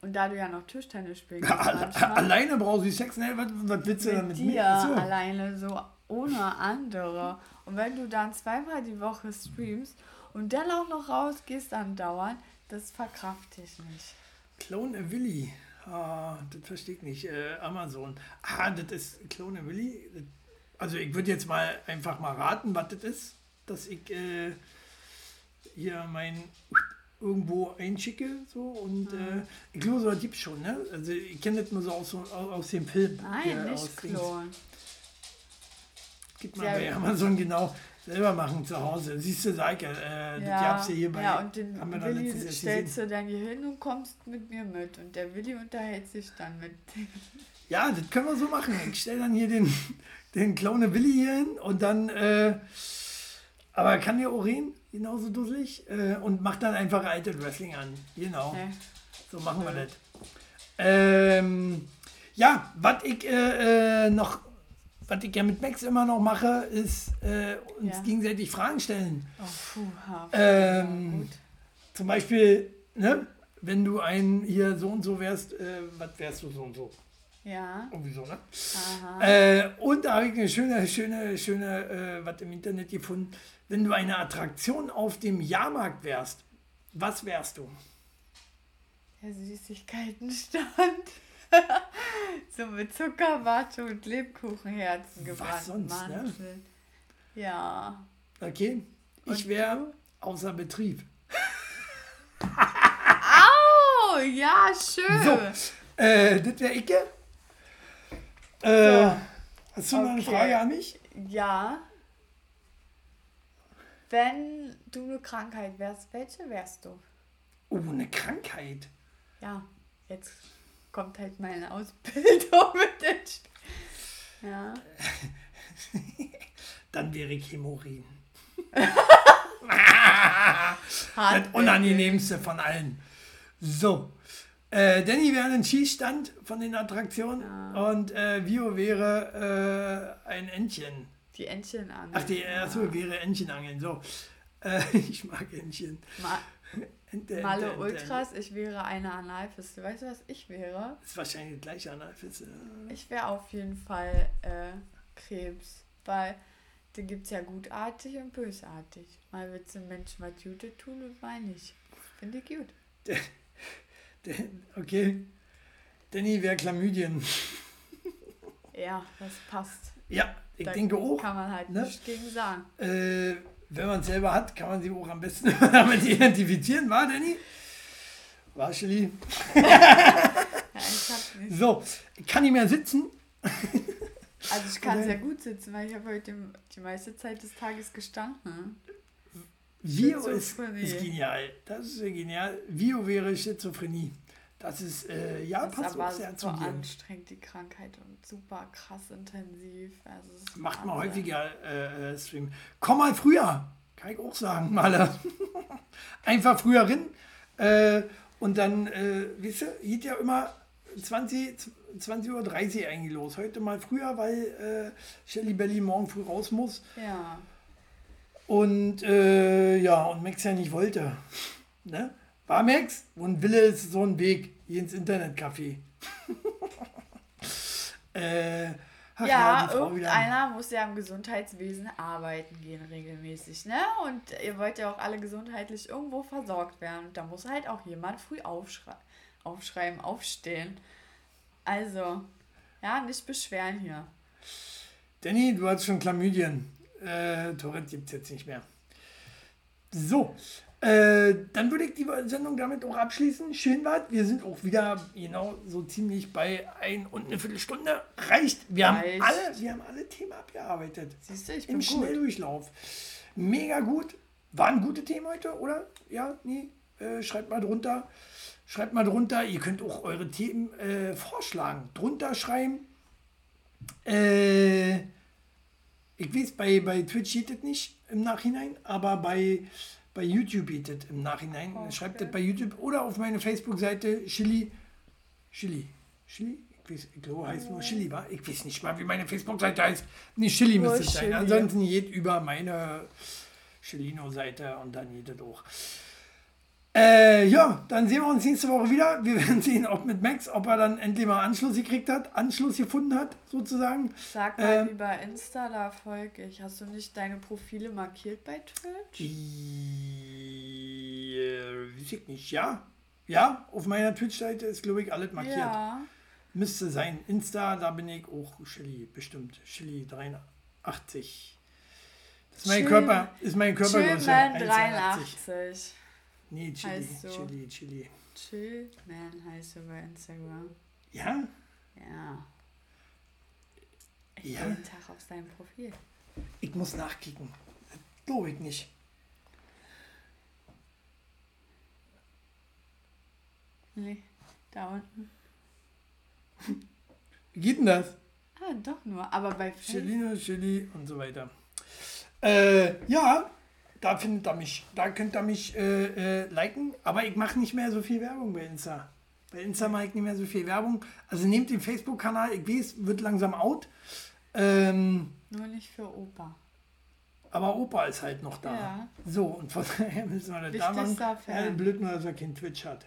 Und da du ja noch Tischtennis spielst. alleine brauchst du Sex? Ne? Was, was willst du mit damit? dir so. alleine, so ohne andere. Und wenn du dann zweimal die Woche streamst und dann auch noch rausgehst dann dauernd, das verkraft ich nicht. Clone Willy. Ah, das verstehe ich nicht. Äh, Amazon. Ah, das ist Clone Willy. Also ich würde jetzt mal einfach mal raten, was das ist, dass ich äh, hier mein irgendwo einschicke so und mhm. äh, ich glaube, so gibt es schon, ne? Also ich kenne das nur so aus, aus dem Film. Nein, nicht Klon. Gibt man bei Amazon genau selber machen zu Hause. Siehst du, sag äh, das gab's ja hier bei. Ja, und den Willi stellst du dann hier hin und kommst mit mir mit. Und der Willi unterhält sich dann mit. Ja, das können wir so machen. Ich stelle dann hier den, den Clone Willi hier hin und dann, äh, aber kann der auch reden, genauso dusselig, äh, und macht dann einfach alte Wrestling an. Genau. Ja. So machen wir das. Ähm, ja, was ich äh, äh noch was ich ja mit Max immer noch mache, ist äh, uns ja. gegenseitig Fragen stellen. Oh, puh, ähm, zum Beispiel, ne, wenn du ein hier so und so wärst, äh, was wärst du so und so? Ja. Irgendwie so, ne? Äh, und da habe ich eine schöne, schöne, schöne, was im Internet gefunden. Wenn du eine Attraktion auf dem Jahrmarkt wärst, was wärst du? Der Süßigkeitenstand. so mit Zuckerwatte und Lebkuchenherzen gebrannt. Was sonst, ne? Ja. Okay. Ich wäre außer Betrieb. Au! Ja, schön. So, äh, das wäre Icke. Äh, so. Hast du okay. noch eine Frage an mich? Ja. Wenn du eine Krankheit wärst, welche wärst du? Oh, eine Krankheit? Ja, jetzt kommt halt meine Ausbildung mit den St Ja. Dann wäre ich Hämorin. das unangenehmste von allen. So. Äh, Danny wäre ein Schießstand von den Attraktionen ja. und äh, Vio wäre äh, ein Entchen. Die Entchenangeln. Ach, die, ja. achso, wäre Entchenangeln. So. Äh, ich mag Entchen. Ma Malle Ultras, ich wäre eine Analfiste. Weißt du, was ich wäre? Das ist wahrscheinlich gleich Analfiste. Ich wäre auf jeden Fall äh, Krebs, weil da gibt es ja gutartig und bösartig. Mal wird es den Menschen was Gutes tun und mal nicht. Finde ich gut. Der, der, okay. Danny wäre Chlamydien. Ja, das passt. Ja, ich da denke auch. Kann man halt ne? nicht gegen sagen. Äh, wenn man es selber hat, kann man sie auch am besten damit identifizieren, war Danny? War ja, ich hab nicht. So, ich kann nicht mehr sitzen. also ich kann sehr gut sitzen, weil ich habe heute die meiste Zeit des Tages gestanden. Vio ist, ist, genial. Das ist genial. Vio wäre Schizophrenie. Das ist, äh, ja, das passt auch sehr zu dir. anstrengend, die Krankheit und super krass intensiv. Also Macht mal häufiger äh, äh, Stream. Komm mal früher, kann ich auch sagen, Maler. Einfach früher rein. Äh, und dann, äh, wisst ihr, geht ja immer 20, 20.30 Uhr eigentlich los. Heute mal früher, weil äh, Shelly Belly morgen früh raus muss. Ja. Und äh, ja, und Max ja nicht wollte. ne? War Max? Und Wille ist so ein Weg hier ins Internetcafé. äh, ja, ja irgendeiner muss ja im Gesundheitswesen arbeiten gehen regelmäßig, ne? Und ihr wollt ja auch alle gesundheitlich irgendwo versorgt werden. Und da muss halt auch jemand früh aufschrei aufschreiben, aufstehen. Also, ja, nicht beschweren hier. Danny, du hast schon Chlamydien. Äh, Tourette gibt es jetzt nicht mehr. So, äh, dann würde ich die Sendung damit auch abschließen. Schön war Wir sind auch wieder genau so ziemlich bei ein und eine Viertelstunde. Reicht. Wir, Reicht. Haben, alle, wir haben alle Themen abgearbeitet. Siehst du, ich bin Im Schnelldurchlauf. Mega gut. Waren gute Themen heute, oder? Ja, nee. Äh, schreibt mal drunter. Schreibt mal drunter. Ihr könnt auch eure Themen äh, vorschlagen. Drunter schreiben. Äh, ich weiß, bei, bei Twitch geht das nicht im Nachhinein, aber bei, bei YouTube das im Nachhinein. Okay. Schreibt das bei YouTube oder auf meine Facebook-Seite Chili. Chili. Chili? Ich, weiß, ich glaube, heißt nur Chili, war. Ich weiß nicht mal, wie meine Facebook-Seite heißt. Nicht Chili müsste es sein. Ansonsten geht über meine Chilino-Seite und dann geht das auch. Äh, ja, dann sehen wir uns nächste Woche wieder. Wir werden sehen, ob mit Max, ob er dann endlich mal Anschluss gekriegt hat, Anschluss gefunden hat, sozusagen. Sag mal, wie bei Insta, da folge ich. Hast du nicht deine Profile markiert bei Twitch? Äh, weiß ich nicht, ja. Ja, auf meiner Twitch-Seite ist, glaube ich, alles markiert. Ja. Müsste sein. Insta, da bin ich auch Chili, bestimmt. Chili 83. Das ist mein Körper, ist mein Körpergröße. 83. Nee, Chili, heißt so. Chili, Chili. Chillman heißt du bei Instagram. Ja? Ja. Ich ja. jeden Tag auf seinem Profil. Ich muss nachkicken. Glaube ich nicht. Nee, da unten. Wie geht denn das? Ah, doch nur, aber bei Chilino, Chili und so weiter. Äh, ja, da findet er mich. Da könnt ihr mich äh, äh, liken. Aber ich mache nicht mehr so viel Werbung bei Insta. Bei Insta mache ich nicht mehr so viel Werbung. Also nehmt den Facebook-Kanal, ich weiß, wird langsam out. Ähm, Nur nicht für Opa. Aber Opa ist halt noch da. Ja. So, und von daher müssen wir das da machen. Ja, blöd nur, dass er kein Twitch hat.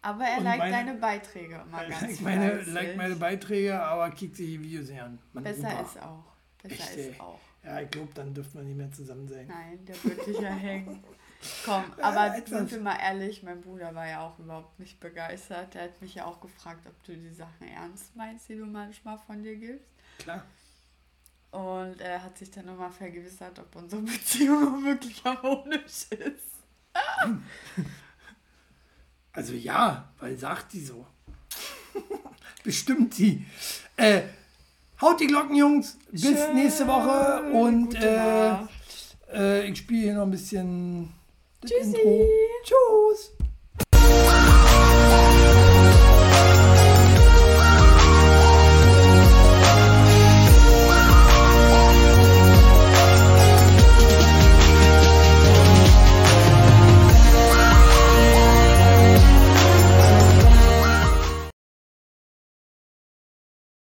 Aber er liked meine, deine Beiträge immer ganz like meine, like meine Beiträge, aber kickt sich die Videos an. Besser Opa. ist auch. Besser Echt, ist auch. Ja, ich glaube, dann dürfte man nicht mehr zusammen sein. Nein, der wird dich ja hängen. Komm, aber ja, sind wir mal ehrlich, mein Bruder war ja auch überhaupt nicht begeistert. Der hat mich ja auch gefragt, ob du die Sachen ernst meinst, die du manchmal von dir gibst. Klar. Und er hat sich dann nochmal vergewissert, ob unsere Beziehung wirklich harmonisch ist. Also ja, weil sagt die so. Bestimmt die. Äh, Haut die Glocken, Jungs. Bis Schön. nächste Woche. Und äh, äh, ich spiele hier noch ein bisschen das Tschüssi. Intro. Tschüss.